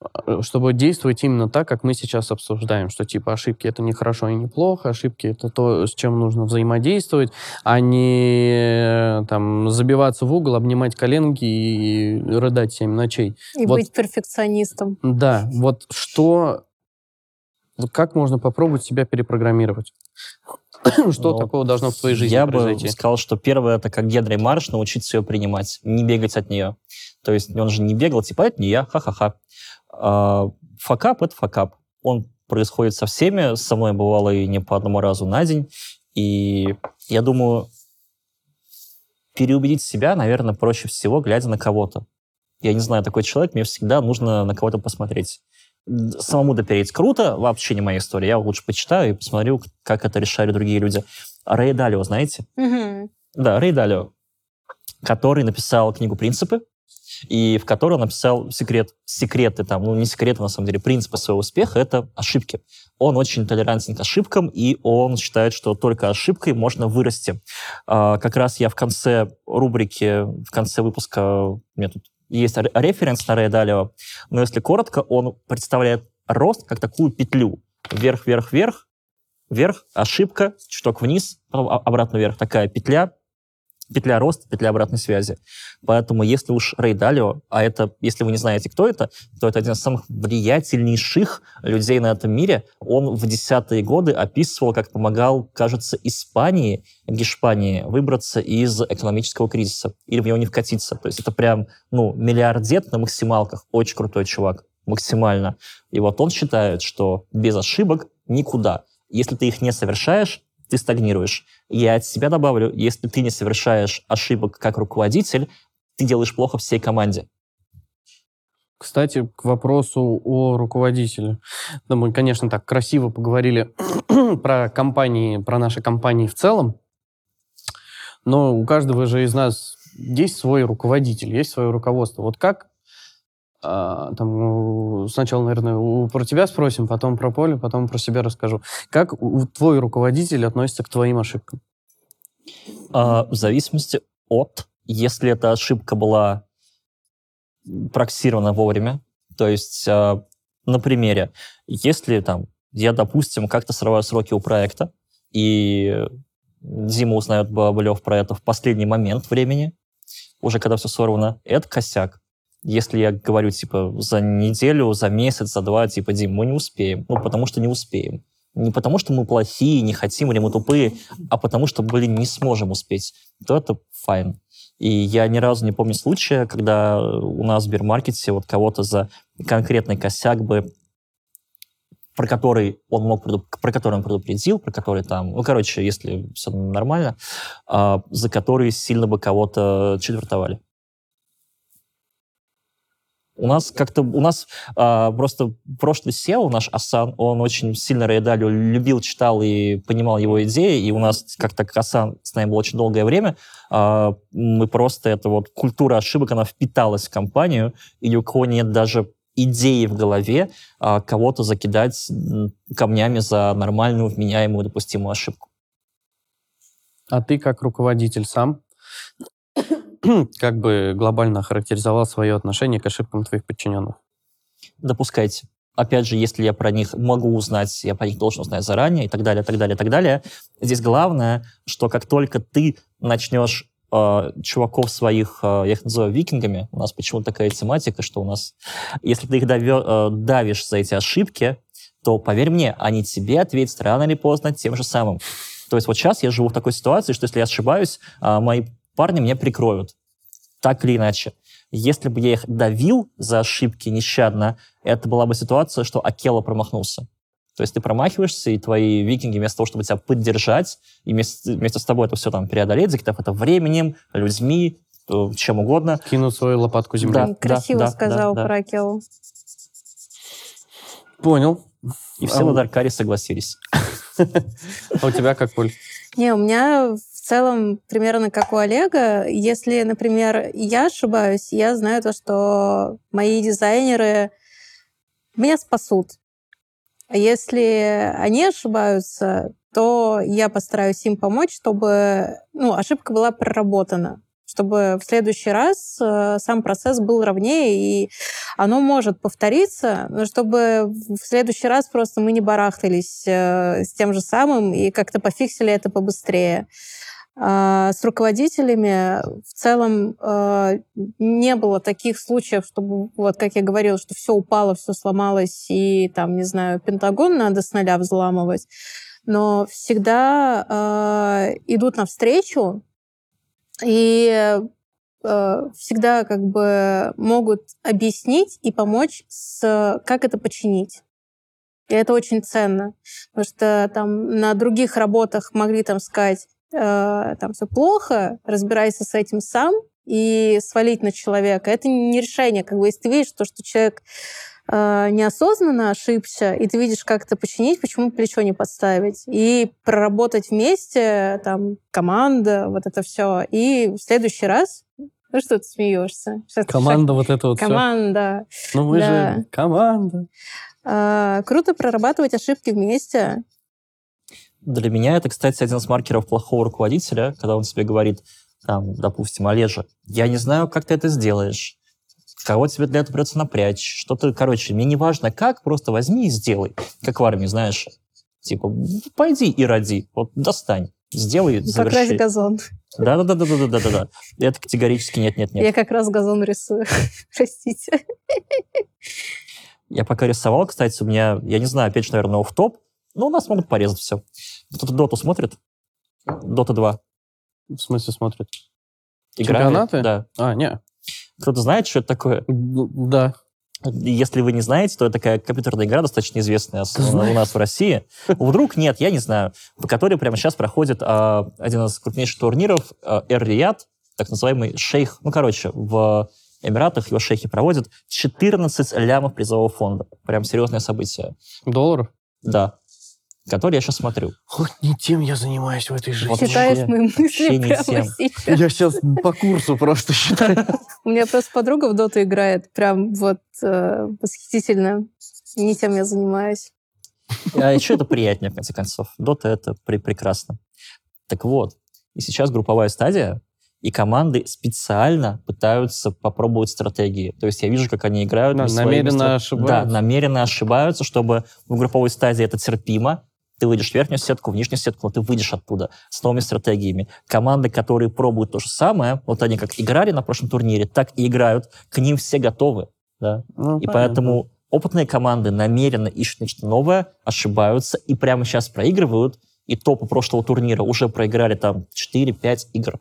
а, чтобы действовать именно так, как мы сейчас обсуждаем, что типа ошибки это не хорошо и не плохо, ошибки это то, с чем нужно взаимодействовать, а не там забиваться в угол, обнимать коленки и рыдать семь ночей. И вот, быть перфекционистом. Да, вот что, как можно попробовать себя перепрограммировать? Что такого должно в твоей жизни я произойти? Я бы сказал, что первое, это как Генри Марш, научиться ее принимать, не бегать от нее. То есть он же не бегал, типа, это не я, ха-ха-ха. А, факап — это факап. Он происходит со всеми, со мной бывало и не по одному разу на день. И я думаю, переубедить себя, наверное, проще всего, глядя на кого-то. Я не знаю, такой человек, мне всегда нужно на кого-то посмотреть самому допереть круто, вообще не моя история. Я лучше почитаю и посмотрю, как это решали другие люди. Рэй Далио, знаете? Угу. Да, Рэй Далио, который написал книгу «Принципы», и в которой он написал секрет, секреты, там, ну, не секреты, на самом деле, принципы своего успеха — это ошибки. Он очень толерантен к ошибкам, и он считает, что только ошибкой можно вырасти. А, как раз я в конце рубрики, в конце выпуска, у меня тут есть референс на Далио, но если коротко, он представляет рост как такую петлю. Вверх, вверх, вверх, вверх, ошибка, чуток вниз, потом обратно вверх. Такая петля, петля роста, петля обратной связи. Поэтому если уж Рэй Далио, а это, если вы не знаете, кто это, то это один из самых влиятельнейших людей на этом мире. Он в десятые годы описывал, как помогал, кажется, Испании, Гешпании выбраться из экономического кризиса или в него не вкатиться. То есть это прям, ну, миллиардер на максималках. Очень крутой чувак. Максимально. И вот он считает, что без ошибок никуда. Если ты их не совершаешь, ты стагнируешь. Я от себя добавлю, если ты не совершаешь ошибок как руководитель, ты делаешь плохо всей команде. Кстати, к вопросу о руководителе. Да, мы, конечно, так красиво поговорили про компании, про наши компании в целом, но у каждого же из нас есть свой руководитель, есть свое руководство. Вот как а, там, сначала, наверное, про тебя спросим, потом про поле, потом про себя расскажу. Как твой руководитель относится к твоим ошибкам? А, в зависимости от, если эта ошибка была проксирована вовремя, то есть а, на примере, если там я, допустим, как-то срываю сроки у проекта, и Дима узнает Бабылев про это в последний момент времени, уже когда все сорвано, это косяк. Если я говорю, типа, за неделю, за месяц, за два, типа, Дим, мы не успеем. Ну, потому что не успеем. Не потому что мы плохие, не хотим или мы тупые, а потому что, блин, не сможем успеть. То это файн. И я ни разу не помню случая, когда у нас в Сбермаркете вот кого-то за конкретный косяк бы про который он мог про который он предупредил, про который там, ну, короче, если все нормально, а, за который сильно бы кого-то четвертовали. У нас как-то, у нас а, просто прошлый SEO, наш Асан, он очень сильно Рейдалю любил, читал и понимал его идеи, и у нас как-то Асан с нами было очень долгое время, а, мы просто, это вот культура ошибок, она впиталась в компанию, и у кого нет даже идеи в голове а, кого-то закидать камнями за нормальную, вменяемую, допустимую ошибку. А ты как руководитель сам как бы глобально охарактеризовал свое отношение к ошибкам твоих подчиненных? Допускайте. Опять же, если я про них могу узнать, я про них должен узнать заранее и так далее, так далее, так далее. Здесь главное, что как только ты начнешь э, чуваков своих, э, я их называю викингами, у нас почему такая тематика, что у нас, если ты их давё, э, давишь за эти ошибки, то, поверь мне, они тебе ответят рано или поздно тем же самым. То есть вот сейчас я живу в такой ситуации, что если я ошибаюсь, мои парни меня прикроют. Так или иначе. Если бы я их давил за ошибки нещадно, это была бы ситуация, что Акела промахнулся. То есть ты промахиваешься, и твои викинги вместо того, чтобы тебя поддержать, и вместе, вместе с тобой это все там преодолеть, закидав это временем, людьми, э, чем угодно. Кинуть свою лопатку земли. Да, Красиво да, сказал да, да. про Акелу. Понял. И все А, на Даркаре согласились. А у тебя как, Поль? Не, у меня в целом примерно как у Олега. Если, например, я ошибаюсь, я знаю то, что мои дизайнеры меня спасут. А если они ошибаются, то я постараюсь им помочь, чтобы ну, ошибка была проработана чтобы в следующий раз э, сам процесс был ровнее, и оно может повториться, но чтобы в следующий раз просто мы не барахтались э, с тем же самым и как-то пофиксили это побыстрее. А с руководителями в целом э, не было таких случаев, чтобы, вот как я говорила, что все упало, все сломалось, и там, не знаю, Пентагон надо с нуля взламывать. Но всегда э, идут навстречу, и всегда как бы могут объяснить и помочь, с, как это починить. И это очень ценно, потому что там на других работах могли там сказать, э, там все плохо, разбирайся с этим сам и свалить на человека. Это не решение, как бы если ты видишь то, что человек э, неосознанно ошибся, и ты видишь, как это починить, почему плечо не подставить. И проработать вместе, там, команда, вот это все. И в следующий раз ну что ты смеешься? Ты Команда вот это вот шаг- Команда. все. Ну мы да. же команда. А, круто прорабатывать ошибки вместе. Для меня это, кстати, один из маркеров плохого руководителя, когда он тебе говорит, там, допустим, Олежа, я не знаю, как ты это сделаешь, кого тебе для этого придется напрячь, что-то, короче, мне не важно как, просто возьми и сделай. Как в армии, знаешь, типа, пойди и роди, вот достань, сделай, Покрась заверши. газон. Да-да-да-да-да-да-да. Это категорически нет-нет-нет. Я как раз газон рисую. Простите. Я пока рисовал, кстати, у меня, я не знаю, опять же, наверное, в топ но у нас могут порезать все. Кто-то Доту смотрит? Дота 2. В смысле смотрит? Играет? Чемпионаты? Да. А, не. Кто-то знает, что это такое? Да. Если вы не знаете, то это такая компьютерная игра, достаточно известная у нас в России. Вдруг нет, я не знаю. В которой прямо сейчас проходит а, один из крупнейших турниров а, Эр-Рияд, так называемый шейх. Ну, короче, в Эмиратах его шейхи проводят 14 лямов призового фонда. Прям серьезное событие. Долларов? Да. Который я сейчас смотрю. Вот не тем я занимаюсь в этой жизни. Вообще- Читаешь мои вообще мысли не прямо тем. сейчас. Я сейчас по курсу просто считаю. У меня просто подруга в доту играет. Прям вот э, восхитительно. Не тем я занимаюсь. А еще это приятнее, в конце концов. Дота — это при- прекрасно. Так вот, и сейчас групповая стадия, и команды специально пытаются попробовать стратегии. То есть я вижу, как они играют. Да, на своими намеренно стра- ошибаются. Да, намеренно ошибаются, чтобы в групповой стадии это терпимо. Ты выйдешь в верхнюю сетку, в нижнюю сетку, но ты выйдешь оттуда с новыми стратегиями. Команды, которые пробуют то же самое, вот они как играли на прошлом турнире, так и играют, к ним все готовы. Да? Ну, И понятно. поэтому опытные команды намеренно ищут нечто новое, ошибаются и прямо сейчас проигрывают. И топы прошлого турнира уже проиграли там 4-5 игр.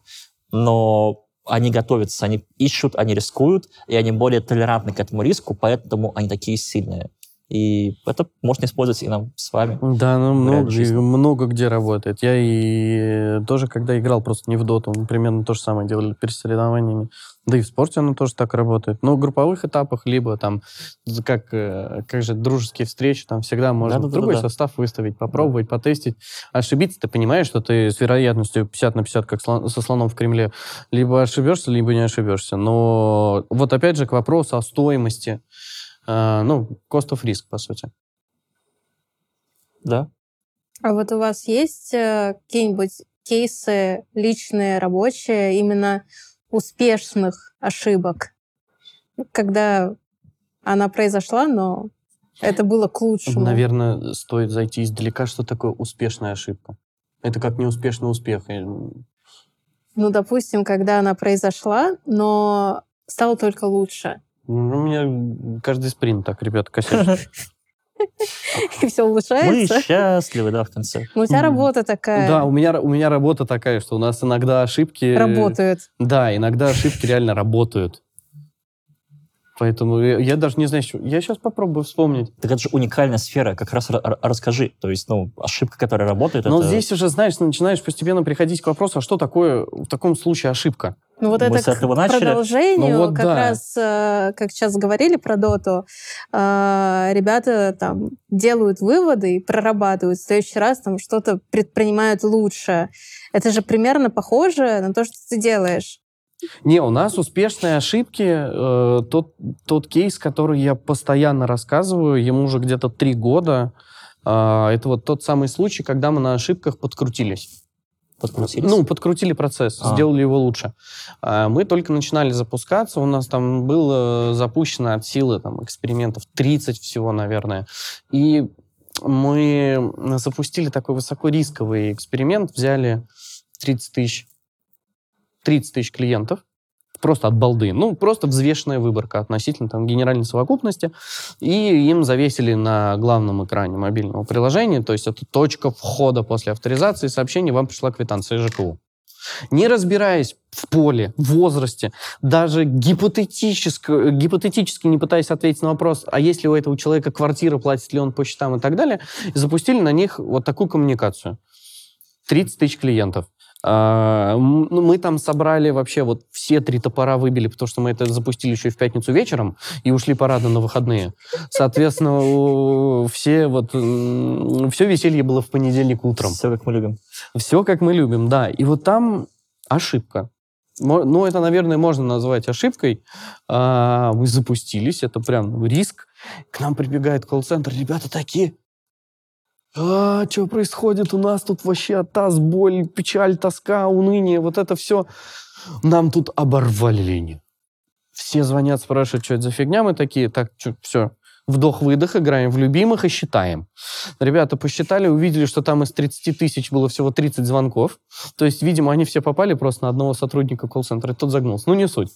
Но они готовятся, они ищут, они рискуют, и они более толерантны к этому риску, поэтому они такие сильные. И это можно использовать и нам с вами. Да, ну много, много где работает. Я и тоже, когда играл просто не в доту, мы примерно то же самое делали перед соревнованиями. Да и в спорте оно тоже так работает. Но в групповых этапах, либо там, как, э, как же, дружеские встречи, там всегда можно Да-да-да-да-да. другой состав выставить, попробовать, потестить. Ошибиться, ты понимаешь, что ты с вероятностью 50 на 50, как слон- со слоном в Кремле, либо ошибешься, либо не ошибешься. Но вот опять же к вопросу о стоимости, ну, cost of risk, по сути. Да. А вот у вас есть э, какие-нибудь кейсы личные, рабочие, именно успешных ошибок, когда она произошла, но это было к лучшему? Наверное, стоит зайти издалека, что такое успешная ошибка. Это как неуспешный успех. Ну, допустим, когда она произошла, но стало только лучше. Ну, У меня каждый спринт так, ребята, косячит. И все Мы улучшается. счастливы, да, в конце. Но у тебя работа такая. Да, у меня, у меня работа такая, что у нас иногда ошибки... Работает. Да, иногда ошибки реально работают. Поэтому я, я даже не знаю, что... Я сейчас попробую вспомнить. Так это же уникальная сфера, как раз ра- ра- расскажи. То есть, ну, ошибка, которая работает, Но это... здесь уже, знаешь, начинаешь постепенно приходить к вопросу, а что такое в таком случае ошибка? Ну вот Мы это с этого к начали. продолжению, Ну вот как да. раз, э, как сейчас говорили про доту, э, ребята там делают выводы и прорабатывают. В следующий раз там что-то предпринимают лучше. Это же примерно похоже на то, что ты делаешь. Не, у нас успешные ошибки. э, тот, тот кейс, который я постоянно рассказываю, ему уже где-то три года. А, это вот тот самый случай, когда мы на ошибках подкрутились. Подкрутились? Ну, подкрутили процесс, А. сделали его лучше. А, Мы только начинали запускаться, у нас там было запущено от силы там, экспериментов 30 всего, наверное. И мы запустили такой высокорисковый эксперимент, взяли 30 тысяч 30 тысяч клиентов, просто от балды. Ну, просто взвешенная выборка относительно там, генеральной совокупности. И им завесили на главном экране мобильного приложения, то есть это точка входа после авторизации сообщений, вам пришла квитанция ЖКУ. Не разбираясь в поле, в возрасте, даже гипотетически, гипотетически не пытаясь ответить на вопрос, а есть ли у этого человека квартира, платит ли он по счетам и так далее, запустили на них вот такую коммуникацию. 30 тысяч клиентов. А, ну, мы там собрали вообще вот все три топора выбили, потому что мы это запустили еще и в пятницу вечером и ушли парадно на выходные. Соответственно, все вот все веселье было в понедельник утром. Все, как мы любим. Все как мы любим, да. И вот там ошибка. Ну, это, наверное, можно назвать ошибкой. А, мы запустились, это прям риск. К нам прибегает колл-центр, ребята такие, а, что происходит? У нас тут вообще таз, боль, печаль, тоска, уныние, вот это все. Нам тут оборвали линию. Все звонят, спрашивают, что это за фигня. Мы такие, так, все, вдох-выдох, играем в любимых и считаем. Ребята посчитали, увидели, что там из 30 тысяч было всего 30 звонков. То есть, видимо, они все попали просто на одного сотрудника колл-центра, тот загнулся. Ну, не суть.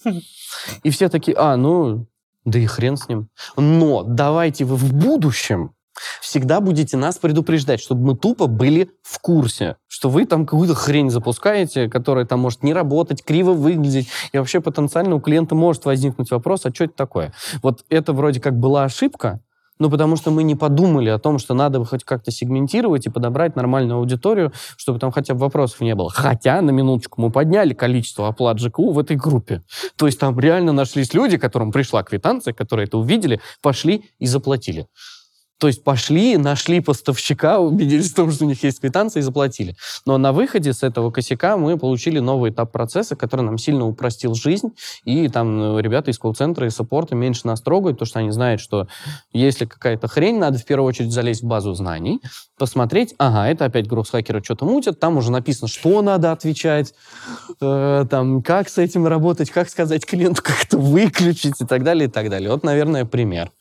И все такие, а, ну, да и хрен с ним. Но давайте вы в будущем всегда будете нас предупреждать, чтобы мы тупо были в курсе, что вы там какую-то хрень запускаете, которая там может не работать, криво выглядеть, и вообще потенциально у клиента может возникнуть вопрос, а что это такое? Вот это вроде как была ошибка, ну, потому что мы не подумали о том, что надо бы хоть как-то сегментировать и подобрать нормальную аудиторию, чтобы там хотя бы вопросов не было. Хотя, на минуточку, мы подняли количество оплат ЖКУ в этой группе. То есть там реально нашлись люди, которым пришла квитанция, которые это увидели, пошли и заплатили. То есть пошли, нашли поставщика, убедились в том, что у них есть квитанция и заплатили. Но на выходе с этого косяка мы получили новый этап процесса, который нам сильно упростил жизнь. И там э, ребята из колл-центра и саппорта меньше нас трогают, потому что они знают, что если какая-то хрень, надо в первую очередь залезть в базу знаний, посмотреть, ага, это опять гросс-хакеры что-то мутят, там уже написано, что надо отвечать, э, там, как с этим работать, как сказать клиенту, как это выключить и так далее, и так далее. Вот, наверное, пример.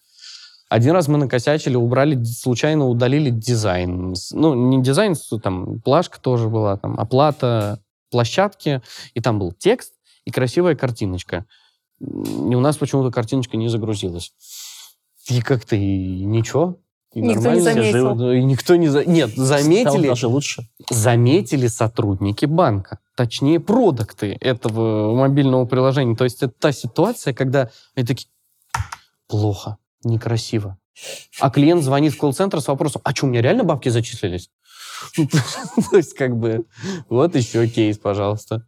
Один раз мы накосячили, убрали, случайно удалили дизайн. Ну, не дизайн, там, плашка тоже была, там, оплата площадки, и там был текст и красивая картиночка. И у нас почему-то картиночка не загрузилась. И как-то и ничего. И Никто не заметил. Ну, И никто не... за- Нет, Стало заметили, даже лучше. заметили сотрудники банка, точнее, продукты этого мобильного приложения. То есть это та ситуация, когда они такие, плохо, некрасиво, А клиент звонит в колл-центр с вопросом, а что, у меня реально бабки зачислились? То есть, как бы, вот еще кейс, пожалуйста.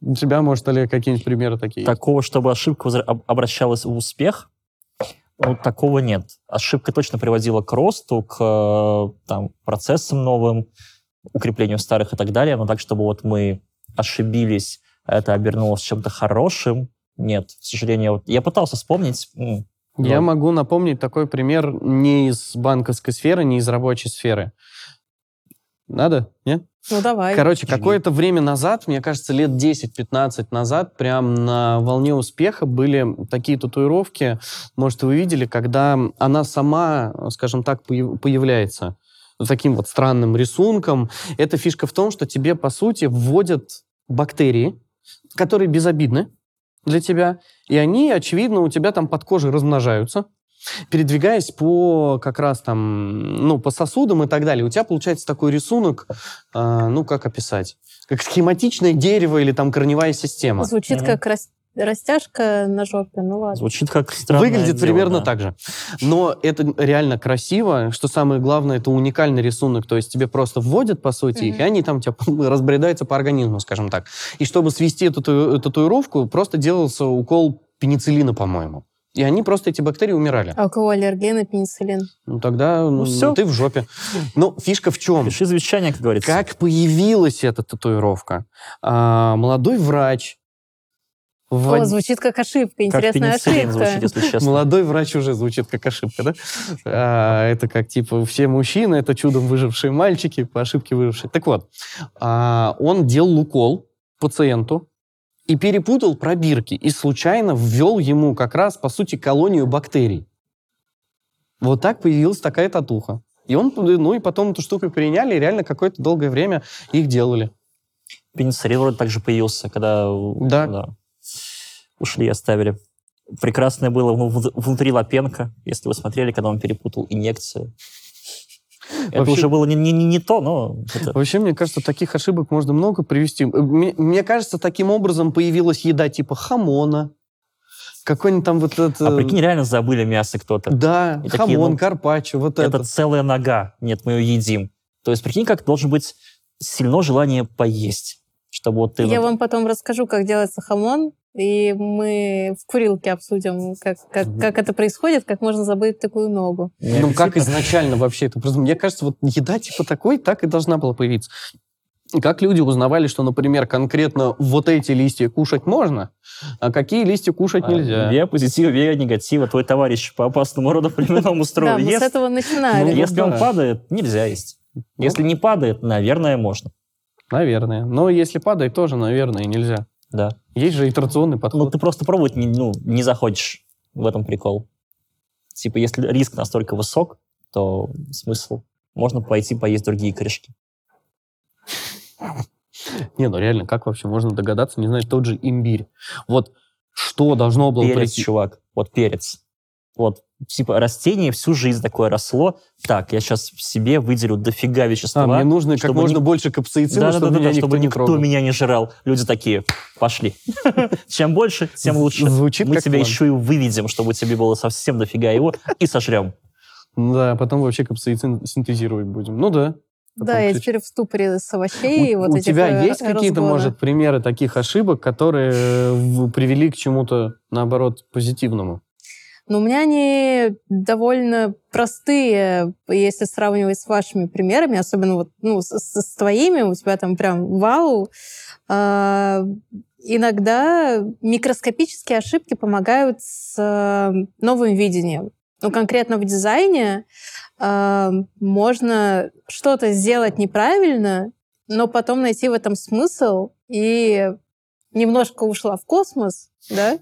У тебя, может, Олег, какие-нибудь примеры такие? Такого, чтобы ошибка обращалась в успех, ну, такого нет. Ошибка точно приводила к росту, к э, там, процессам новым, укреплению старых и так далее, но так, чтобы вот мы ошибились, это обернулось чем-то хорошим, нет. К сожалению, вот я пытался вспомнить. Я могу напомнить такой пример не из банковской сферы, не из рабочей сферы. Надо? Нет? Ну, давай. Короче, какое-то время назад, мне кажется, лет 10-15 назад, прям на волне успеха были такие татуировки, может, вы видели, когда она сама, скажем так, появляется таким вот странным рисунком. Эта фишка в том, что тебе, по сути, вводят бактерии, которые безобидны для тебя, и они, очевидно, у тебя там под кожей размножаются, передвигаясь по как раз там, ну, по сосудам и так далее, у тебя получается такой рисунок, э, ну, как описать? Как схематичное дерево или там корневая система. Звучит mm-hmm. как рас... растяжка на жопе, ну ладно. Звучит как Выглядит дело, примерно да. так же. Но это реально красиво. Что самое главное, это уникальный рисунок. То есть тебе просто вводят, по сути, mm-hmm. их, и они там тебя разбредаются по организму, скажем так. И чтобы свести эту татуировку, просто делался укол пенициллина, по-моему. И они просто, эти бактерии, умирали. А у кого аллергия на пенициллин? Ну, тогда ну, ну, все. ты в жопе. Но фишка в чем? Пиши завещание, как говорится. Как появилась эта татуировка? А, молодой врач в... О, звучит как ошибка, интересная как ошибка. Звучит, если честно. Молодой врач уже звучит как ошибка, да? А, это как, типа, все мужчины, это чудом выжившие мальчики, по ошибке выжившие. Так вот, а, он делал укол пациенту, и перепутал пробирки, и случайно ввел ему как раз, по сути, колонию бактерий. Вот так появилась такая татуха. И он, ну и потом эту штуку приняли, и реально какое-то долгое время их делали. Пенициллин вроде также появился, когда да. Да, ушли и оставили. Прекрасное было внутри Лапенко, если вы смотрели, когда он перепутал инъекции. Это Вообще... уже было не, не, не то, но... Это... Вообще, мне кажется, таких ошибок можно много привести. Мне, мне кажется, таким образом появилась еда типа хамона, какой-нибудь там вот это... А прикинь, реально забыли мясо кто-то. Да, И хамон, такие, ну, карпаччо, вот это. Это целая нога. Нет, мы ее едим. То есть, прикинь, как должен быть сильно желание поесть. Чтобы вот ты... Я вот... вам потом расскажу, как делается хамон и мы в курилке обсудим, как, как, как это происходит, как можно забыть такую ногу. Ну, как изначально вообще это? Мне кажется, вот еда типа такой так и должна была появиться. Как люди узнавали, что, например, конкретно вот эти листья кушать можно, а какие листья кушать а, нельзя? Две позитива, две негатива. Твой товарищ по опасному роду племенному строю Да, мы с этого начинали. Ну, если он падает, нельзя есть. Ну. Если не падает, наверное, можно. Наверное. Но если падает, тоже, наверное, нельзя. Да. Есть же итерационный подход. Ну, ты просто пробовать не, ну, не захочешь в этом прикол. Типа, если риск настолько высок, то смысл. Можно пойти поесть другие корешки. Не, ну реально, как вообще можно догадаться, не знаю, тот же имбирь. Вот что должно было перец, прийти? чувак, вот перец. Вот типа растение всю жизнь такое росло. Так, я сейчас в себе выделю дофига вещества. А, мне нужно как можно ни... больше капсаицина, да, чтобы, да, да, меня, да, чтобы никто, никто не трогал. меня не жрал. Люди такие, пошли. Чем больше, тем лучше. Звучит Мы тебя еще и выведем, чтобы тебе было совсем дофига его, и сожрем. Да, потом вообще капсаицин синтезировать будем. Ну да. Да, я теперь в ступоре с овощей. У, вот у тебя э, есть какие-то, может, примеры таких ошибок, которые привели к чему-то, наоборот, позитивному? Но у меня они довольно простые, если сравнивать с вашими примерами, особенно вот ну, с, с твоими, у тебя там прям вау. А, иногда микроскопические ошибки помогают с а, новым видением. Ну, конкретно в дизайне а, можно что-то сделать неправильно, но потом найти в этом смысл и немножко ушла в космос, да,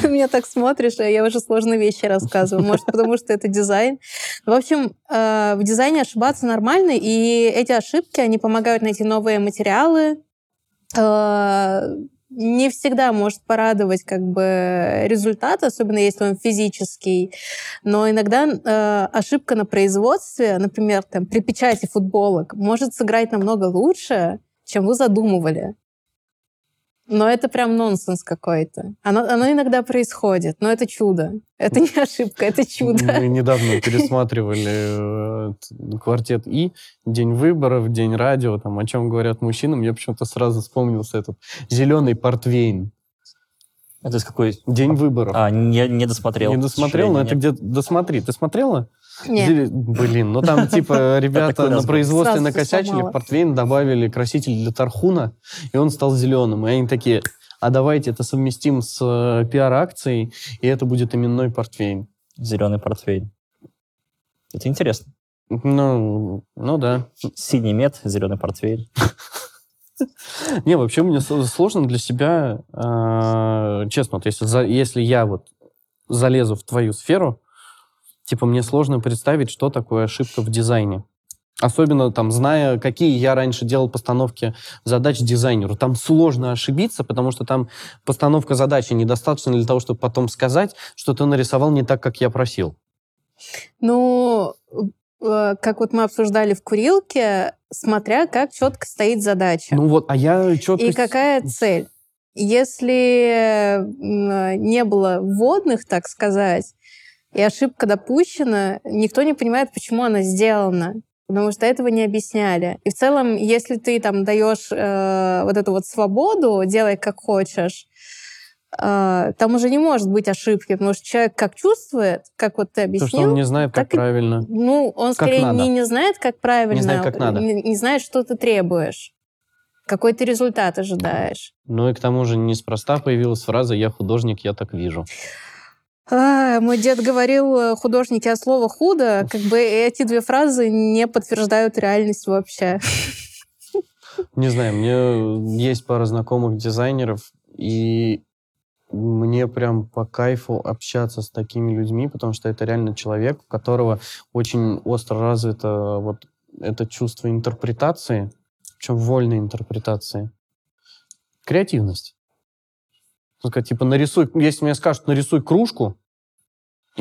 Ты меня так смотришь, а я уже сложные вещи рассказываю. Может, потому что это дизайн. В общем, э, в дизайне ошибаться нормально, и эти ошибки, они помогают найти новые материалы. Э, не всегда может порадовать как бы результат, особенно если он физический. Но иногда э, ошибка на производстве, например, там, при печати футболок, может сыграть намного лучше, чем вы задумывали. Но это прям нонсенс какой-то. Оно, оно иногда происходит, но это чудо. Это не ошибка, это чудо. Мы недавно пересматривали э, квартет И, День выборов, День радио, там, о чем говорят мужчины. Мне почему-то сразу вспомнился этот зеленый портвейн. Это с какой? День выборов. А, не, не досмотрел. Не досмотрел, но это где-то... Досмотри. Ты смотрела? Нет. Блин, ну там типа ребята на производстве накосячили, в портвейн добавили краситель для тархуна, и он стал зеленым. И они такие, а давайте это совместим с э, пиар-акцией, и это будет именной портвейн. Зеленый портфель. Это интересно. Ну, ну да. Синий мед, зеленый портфель. Не, вообще мне сложно для себя, э, честно, вот если я вот залезу в твою сферу, типа мне сложно представить, что такое ошибка в дизайне. Особенно там, зная, какие я раньше делал постановки задач дизайнеру. Там сложно ошибиться, потому что там постановка задачи недостаточно для того, чтобы потом сказать, что ты нарисовал не так, как я просил. Ну, э, как вот мы обсуждали в курилке, смотря как четко стоит задача. Ну вот, а я четко... И какая цель? Если м, не было вводных, так сказать, и ошибка допущена, никто не понимает, почему она сделана. Потому что этого не объясняли. И в целом, если ты там даешь э, вот эту вот свободу, делай как хочешь, э, там уже не может быть ошибки, потому что человек как чувствует, как вот ты То, что объяснил, он не знает, как так и- правильно. ну, он Как скорее надо. не, не знает, как правильно, Не знает, как надо. Не, не знает, что ты требуешь, какой ты результат ожидаешь. Ну и к тому же неспроста появилась фраза «я художник, я так вижу». А, мой дед говорил э, художники от слова худо, как бы эти две фразы не подтверждают реальность вообще. Не знаю, мне есть пара знакомых дизайнеров, и мне прям по кайфу общаться с такими людьми, потому что это реально человек, у которого очень остро развито вот это чувство интерпретации, причем вольной интерпретации. Креативность. Сказать, типа, нарисуй, если мне скажут, нарисуй кружку,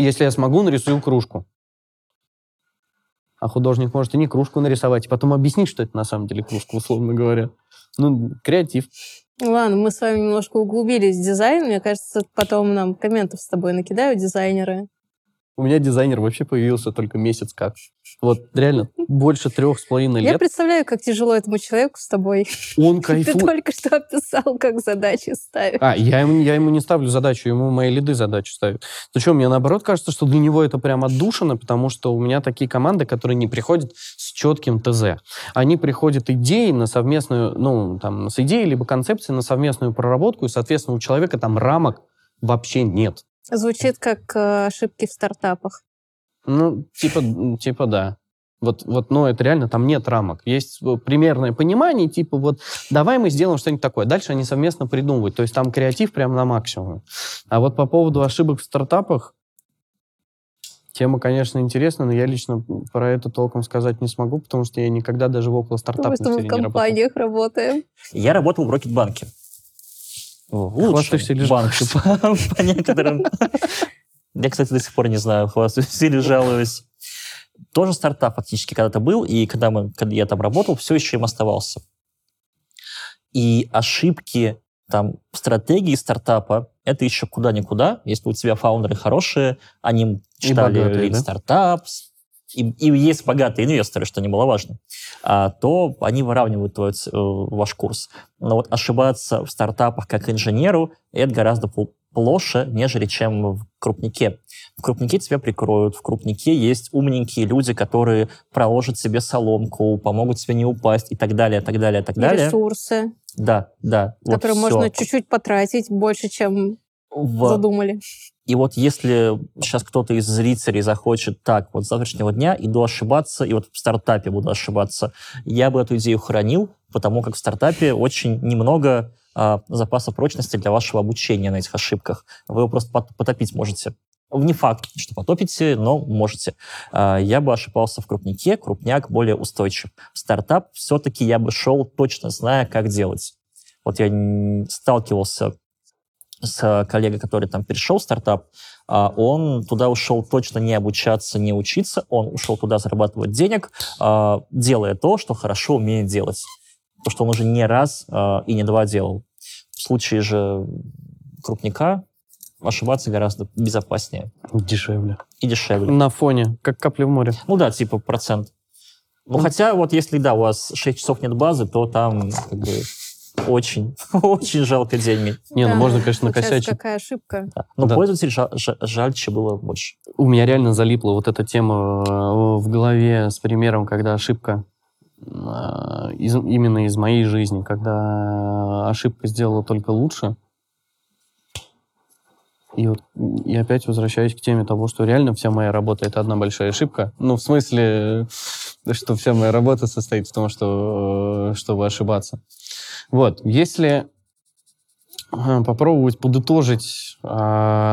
если я смогу, нарисую кружку. А художник может и не кружку нарисовать, и потом объяснить, что это на самом деле кружка, условно говоря. Ну, креатив. Ладно, мы с вами немножко углубились в дизайн. Мне кажется, потом нам комментов с тобой накидают дизайнеры. У меня дизайнер вообще появился только месяц как. Вот реально, больше трех с половиной Я лет. представляю, как тяжело этому человеку с тобой. Он Ты кайфует. только что описал, как задачи ставишь. А, я ему, я ему не ставлю задачу, ему мои лиды задачу ставят. Ну что, мне наоборот кажется, что для него это прям отдушина, потому что у меня такие команды, которые не приходят с четким ТЗ. Они приходят идеей на совместную, ну, там, с идеей либо концепцией на совместную проработку, и, соответственно, у человека там рамок вообще нет. Звучит как э, ошибки в стартапах. Ну, типа, типа да. Вот, вот, но это реально, там нет рамок. Есть э, примерное понимание, типа вот, давай мы сделаем что-нибудь такое. Дальше они совместно придумывают. То есть там креатив прям на максимум. А вот по поводу ошибок в стартапах, тема, конечно, интересная, но я лично про это толком сказать не смогу, потому что я никогда даже в около Потому что мы в не работал. компаниях работаем. Я работал в Рокетбанке. Лучший Хвастаешься или банк по, некоторым. Я, кстати, до сих пор не знаю, хвастаюсь или жалуюсь. Тоже стартап фактически когда-то был, и когда, мы, когда я там работал, все еще им оставался. И ошибки там стратегии стартапа это еще куда никуда. Если у тебя фаундеры хорошие, они читали богатые, да? Startups, и, и есть богатые инвесторы, что немаловажно, а, то они выравнивают твой, э, ваш курс. Но вот ошибаться в стартапах как инженеру, это гораздо пл- плоше, нежели чем в крупнике. В крупнике тебя прикроют, в крупнике есть умненькие люди, которые проложат себе соломку, помогут тебе не упасть и так далее, так далее, так И далее. ресурсы, Да, да. вот которые всё. можно чуть-чуть потратить больше, чем В- задумали. И вот если сейчас кто-то из зрителей захочет так, вот с завтрашнего дня иду ошибаться, и вот в стартапе буду ошибаться, я бы эту идею хранил, потому как в стартапе очень немного а, запаса прочности для вашего обучения на этих ошибках. Вы его просто пот- потопить можете. Не факт, что потопите, но можете. А, Я бы ошибался в крупнике, крупняк более устойчив. В стартап все-таки я бы шел, точно зная, как делать. Вот я сталкивался с коллегой, который там перешел в стартап, а он туда ушел точно не обучаться, не учиться, он ушел туда зарабатывать денег, а, делая то, что хорошо умеет делать. То, что он уже не раз а, и не два делал. В случае же крупника ошибаться гораздо безопаснее Дешевле. и дешевле. На фоне, как капли в море. Ну да, типа процент. Ну, хотя вот если, да, у вас 6 часов нет базы, то там как бы очень, очень жалко деньги. Не, ну можно, конечно, накосячить. какая ошибка. Да. Но Да. пользователей жа- жа- жальче было больше. У меня реально залипла вот эта тема э, в голове с примером, когда ошибка э, из- именно из моей жизни, когда ошибка сделала только лучше. И вот и опять возвращаюсь к теме того, что реально вся моя работа это одна большая ошибка. Ну, в смысле, что вся моя работа состоит в том, что, э, чтобы ошибаться. Вот, если э, попробовать подытожить э,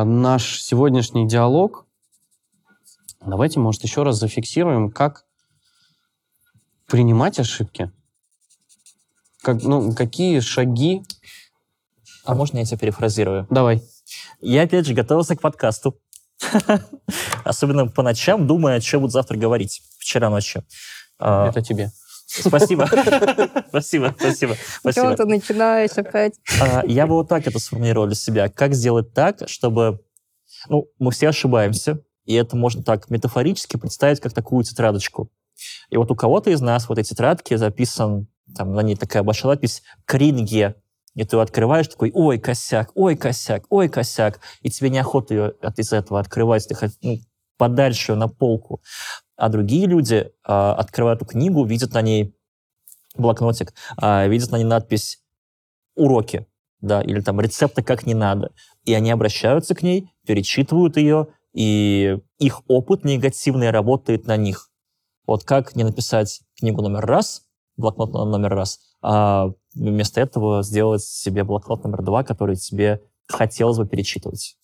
наш сегодняшний диалог, давайте, может, еще раз зафиксируем, как принимать ошибки. Как, ну, какие шаги... А можно я тебя перефразирую? Давай. Я, опять же, готовился к подкасту. Особенно по ночам, думая, что буду завтра говорить. Вчера ночью. А, Это тебе. Спасибо. Спасибо, спасибо, Чего ты начинаешь опять? А, Я бы вот так это сформулировал для себя. Как сделать так, чтобы... Ну, мы все ошибаемся, и это можно так метафорически представить, как такую тетрадочку. И вот у кого-то из нас в этой тетрадке записан, там на ней такая большая надпись «Кринге». И ты открываешь, такой, ой, косяк, ой, косяк, ой, косяк. И тебе неохота ее от, из этого открывать, ты хот- ну, подальше на полку. А другие люди а, открывают эту книгу, видят на ней блокнотик, а, видят на ней надпись «Уроки», да, или там «Рецепты как не надо». И они обращаются к ней, перечитывают ее, и их опыт негативный работает на них. Вот как не написать книгу номер раз, блокнот номер раз, а вместо этого сделать себе блокнот номер два, который тебе хотелось бы перечитывать.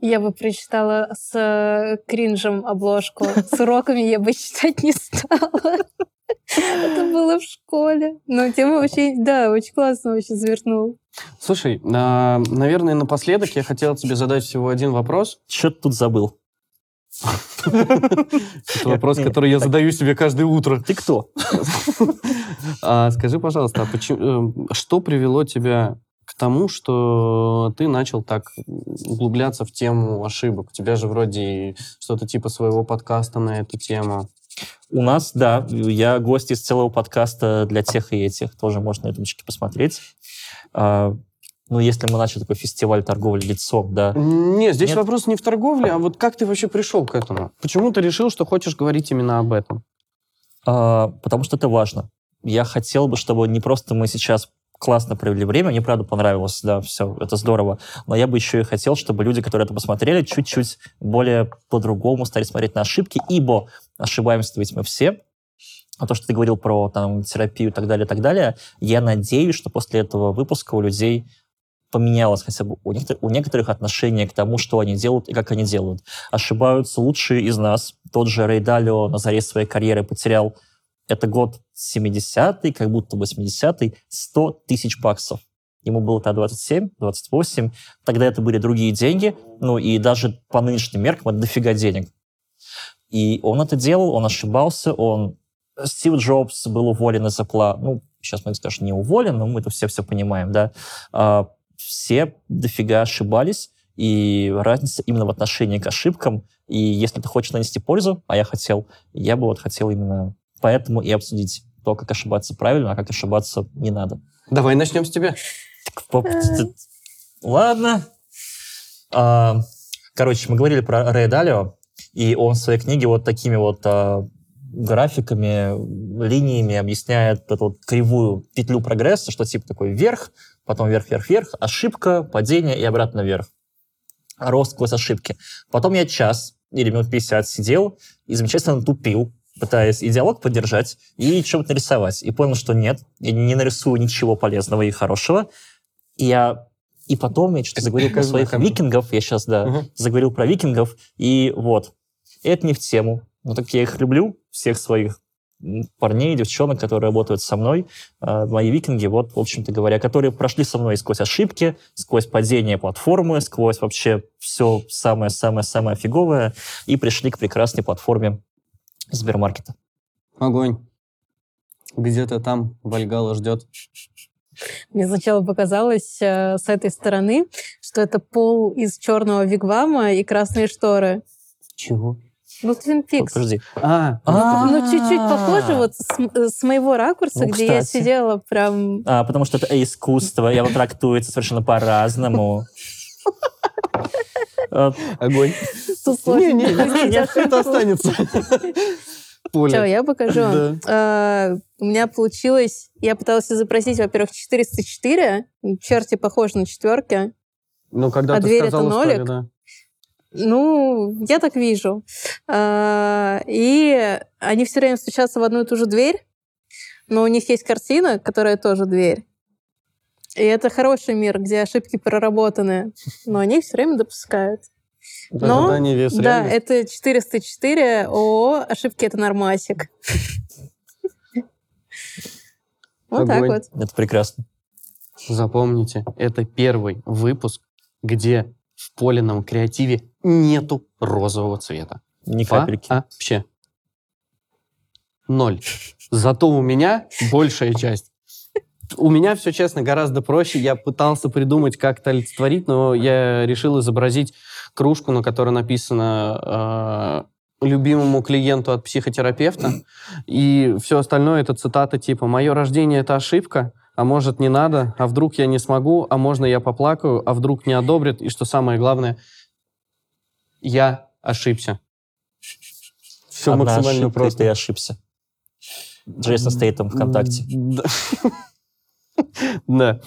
Я бы прочитала с э, кринжем обложку. С уроками я бы читать не стала. Это было в школе. Но тема вообще, да, очень классно вообще завернул. Слушай, а, наверное, напоследок я хотел тебе задать всего один вопрос. Что ты тут забыл? Это вопрос, который я задаю себе каждое утро. Ты кто? А скажи, пожалуйста, а почему, э, что привело тебя тому, что ты начал так углубляться в тему ошибок? У тебя же вроде что-то типа своего подкаста на эту тему. У нас, да, я гость из целого подкаста для тех и этих. Тоже можно на ютубчике посмотреть. А, ну, если мы начали такой фестиваль торговли лицом, да, Нет, здесь Нет? вопрос не в торговле, а вот как ты вообще пришел к этому? Почему ты решил, что хочешь говорить именно об этом? А, потому что это важно. Я хотел бы, чтобы не просто мы сейчас классно провели время, мне правда понравилось, да, все, это здорово, но я бы еще и хотел, чтобы люди, которые это посмотрели, чуть-чуть более по-другому стали смотреть на ошибки, ибо ошибаемся ведь мы все, а то, что ты говорил про там, терапию и так далее, и так далее, я надеюсь, что после этого выпуска у людей поменялось хотя бы у некоторых, у некоторых отношение к тому, что они делают и как они делают. Ошибаются лучшие из нас. Тот же Рей Далио на заре своей карьеры потерял это год 70-й, как будто бы 80-й, 100 тысяч баксов. Ему было тогда 27, 28. Тогда это были другие деньги. Ну и даже по нынешним меркам это дофига денег. И он это делал, он ошибался, он... Стив Джобс был уволен из Apple. Ну, сейчас мы скажем, не уволен, но мы это все все понимаем, да. А, все дофига ошибались, и разница именно в отношении к ошибкам. И если ты хочешь нанести пользу, а я хотел, я бы вот хотел именно поэтому и обсудить то, как ошибаться правильно, а как ошибаться не надо. Давай начнем с тебя. Ладно. А, Короче, мы говорили про Рэя Далио, и он в своей книге вот такими вот а, графиками, линиями объясняет эту вот кривую петлю прогресса, что типа такой вверх, потом вверх, вверх, вверх, ошибка, падение и обратно вверх. Рост сквозь ошибки. Потом я час или минут 50 сидел и замечательно тупил, пытаясь и диалог поддержать, и что-то нарисовать. И понял, что нет, я не нарисую ничего полезного и хорошего. И я и потом я что-то заговорил про своих викингов, я сейчас, да, Мгм. заговорил про викингов, и вот. Это не в тему. Но так я их люблю, всех своих парней, девчонок, которые работают со мной, э, мои викинги, вот, в общем-то говоря, которые прошли со мной сквозь ошибки, сквозь падение платформы, сквозь вообще все самое-самое-самое фиговое, и пришли к прекрасной платформе Сбермаркета. Огонь. Где-то там Вальгала ждет. Мне сначала показалось э, с этой стороны, что это пол из черного вигвама и красные шторы. Чего? Ну, Твин Пикс. Подожди. А, А. Ну, чуть-чуть похоже вот с, м- с моего ракурса, Ну, где я сидела прям... А, потому что это искусство, и оно трактуется совершенно по-разному. А, огонь. Не, не, не, ошибку. это останется. Всё, я покажу. Да. Э, У меня получилось... Я пыталась изобразить, во-первых, 404. Черти похожи на четверки. Ну, когда А ты дверь это сказала историю, нолик? да. Ну, я так вижу. А, И они все время стучатся в одну и ту же дверь, но у них есть картина, которая тоже дверь. И это хороший мир, где ошибки проработаны, но они все время допускают. Но, Ожидание, вес, Да, это 404 ООО «Ошибки — это нормасик». Вот так вот. Это прекрасно. Запомните, это первый выпуск, где в Полином креативе нету розового цвета. Ни капельки. Вообще. Ноль. Зато у меня большая часть. У меня все, честно, гораздо проще. Я пытался придумать, как это олицетворить, но я решил изобразить кружку, на которой написано э, любимому клиенту от психотерапевта. И все остальное это цитата типа «Мое рождение — это ошибка, а может, не надо, а вдруг я не смогу, а можно я поплакаю, а вдруг не одобрят, и что самое главное, я ошибся». Все Одна максимально ошибка, и просто. ты ошибся. Джейсон Стейтем ВКонтакте. Да.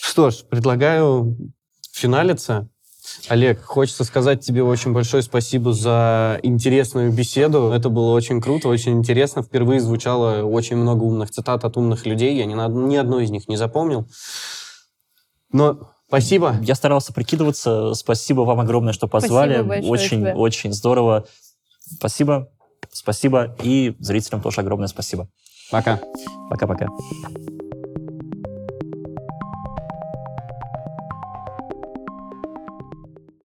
Что ж, предлагаю финалиться. Олег, хочется сказать тебе очень большое спасибо за интересную беседу. Это было очень круто, очень интересно. Впервые звучало очень много умных цитат от умных людей. Я ни, на, ни одной из них не запомнил. Но спасибо. Я старался прикидываться. Спасибо вам огромное, что позвали. Очень, тебе. очень здорово. Спасибо. Спасибо. И зрителям тоже огромное спасибо. Пока. Пока-пока.